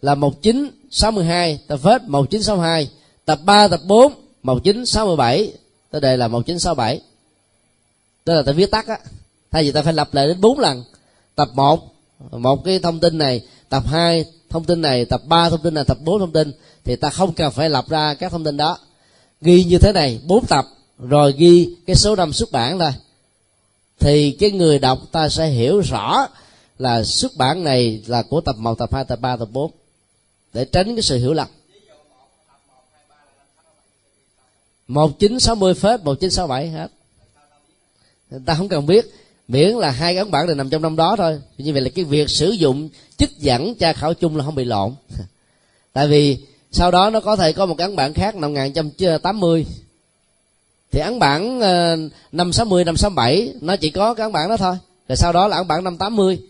là 1962 ta vết 1962 tập 3 tập 4 1967 ta đề là 1967 tức là ta viết tắt á. Thay vì ta phải lặp lại đến 4 lần. Tập 1 một cái thông tin này, tập 2 thông tin này, tập 3 thông tin này, tập 4 thông tin, thì ta không cần phải lập ra các thông tin đó ghi như thế này bốn tập rồi ghi cái số năm xuất bản thôi. Thì cái người đọc ta sẽ hiểu rõ là xuất bản này là của tập 1, tập 2, tập 3, tập 4 để tránh cái sự hiểu lầm. Một chín sáu mươi phết một chín sáu bảy hết. Ta không cần biết miễn là hai ấn bản này nằm trong năm đó thôi. Như vậy là cái việc sử dụng chức dẫn tra khảo chung là không bị lộn. Tại vì sau đó nó có thể có một ấn bản khác, năm 1980 thì ấn bản ờ, năm sáu mươi, năm sáu bảy, nó chỉ có cái ấn bản đó thôi. Rồi sau đó là ấn bản năm tám mươi.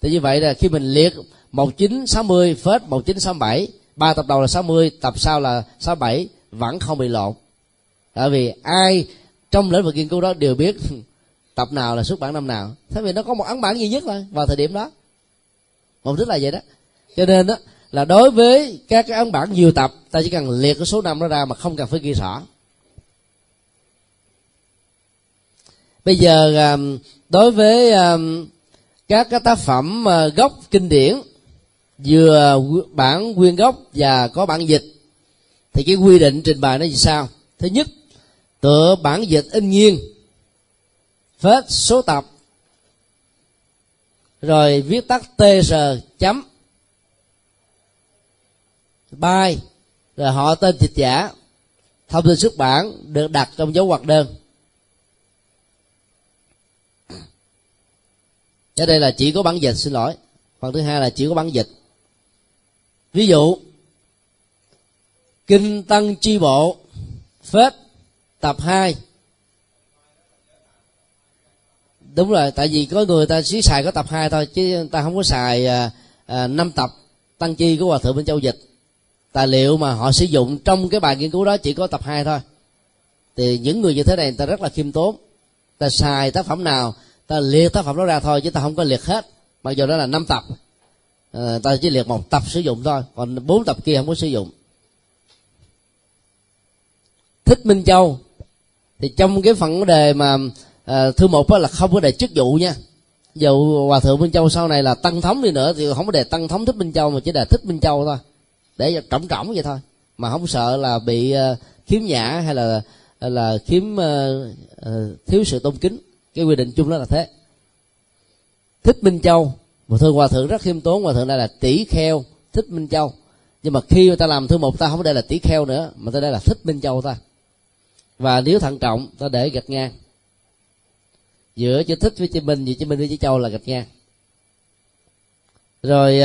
Thì như vậy là khi mình liệt một chín sáu mươi, phết một chín sáu bảy, ba tập đầu là sáu mươi, tập sau là sáu bảy, vẫn không bị lộn. Tại vì ai trong lĩnh vực nghiên cứu đó đều biết tập nào là xuất bản năm nào. Thế vì nó có một ấn bản duy nhất thôi vào thời điểm đó. Mục đích là vậy đó. Cho nên đó là đối với các cái ấn bản nhiều tập, ta chỉ cần liệt cái số năm đó ra mà không cần phải ghi rõ bây giờ um, đối với um, các cái tác phẩm uh, gốc kinh điển vừa bản nguyên gốc và có bản dịch, thì cái quy định trình bày nó như sao? thứ nhất, tựa bản dịch in nghiêng, phết số tập, rồi viết tắt tr chấm bài rồi họ tên dịch giả. Thông tin xuất bản được đặt trong dấu ngoặc đơn. Ở đây là chỉ có bản dịch xin lỗi. Phần thứ hai là chỉ có bản dịch. Ví dụ kinh tăng chi bộ phết tập 2 đúng rồi tại vì có người ta chỉ xài có tập 2 thôi chứ ta không có xài à, à, 5 tập tăng chi của hòa thượng bên châu dịch tài liệu mà họ sử dụng trong cái bài nghiên cứu đó chỉ có tập 2 thôi? Thì những người như thế này người ta rất là khiêm tốn. Ta xài tác phẩm nào ta liệt tác phẩm đó ra thôi chứ ta không có liệt hết. Mặc dù đó là năm tập. À, ta chỉ liệt một tập sử dụng thôi còn bốn tập kia không có sử dụng. Thích minh châu thì trong cái phần đề mà à, thư một là không có đề chức vụ nha. Dù hòa thượng minh châu sau này là tăng thống đi nữa thì không có đề tăng thống thích minh châu mà chỉ đề thích minh châu thôi để trọng trọng vậy thôi. Mà không sợ là bị uh, khiếm nhã hay là là khiếm uh, uh, thiếu sự tôn kính. Cái quy định chung đó là thế. Thích minh châu một thư hòa thượng rất khiêm tốn. Hòa thượng đây là tỷ kheo thích minh châu. Nhưng mà khi người ta làm thư một ta không đây là tỷ kheo nữa mà ta đây là thích minh châu ta và nếu thận trọng ta để gạch ngang. Giữa chữ thích với chữ minh giữa chữ minh với chữ châu là gạch ngang. Rồi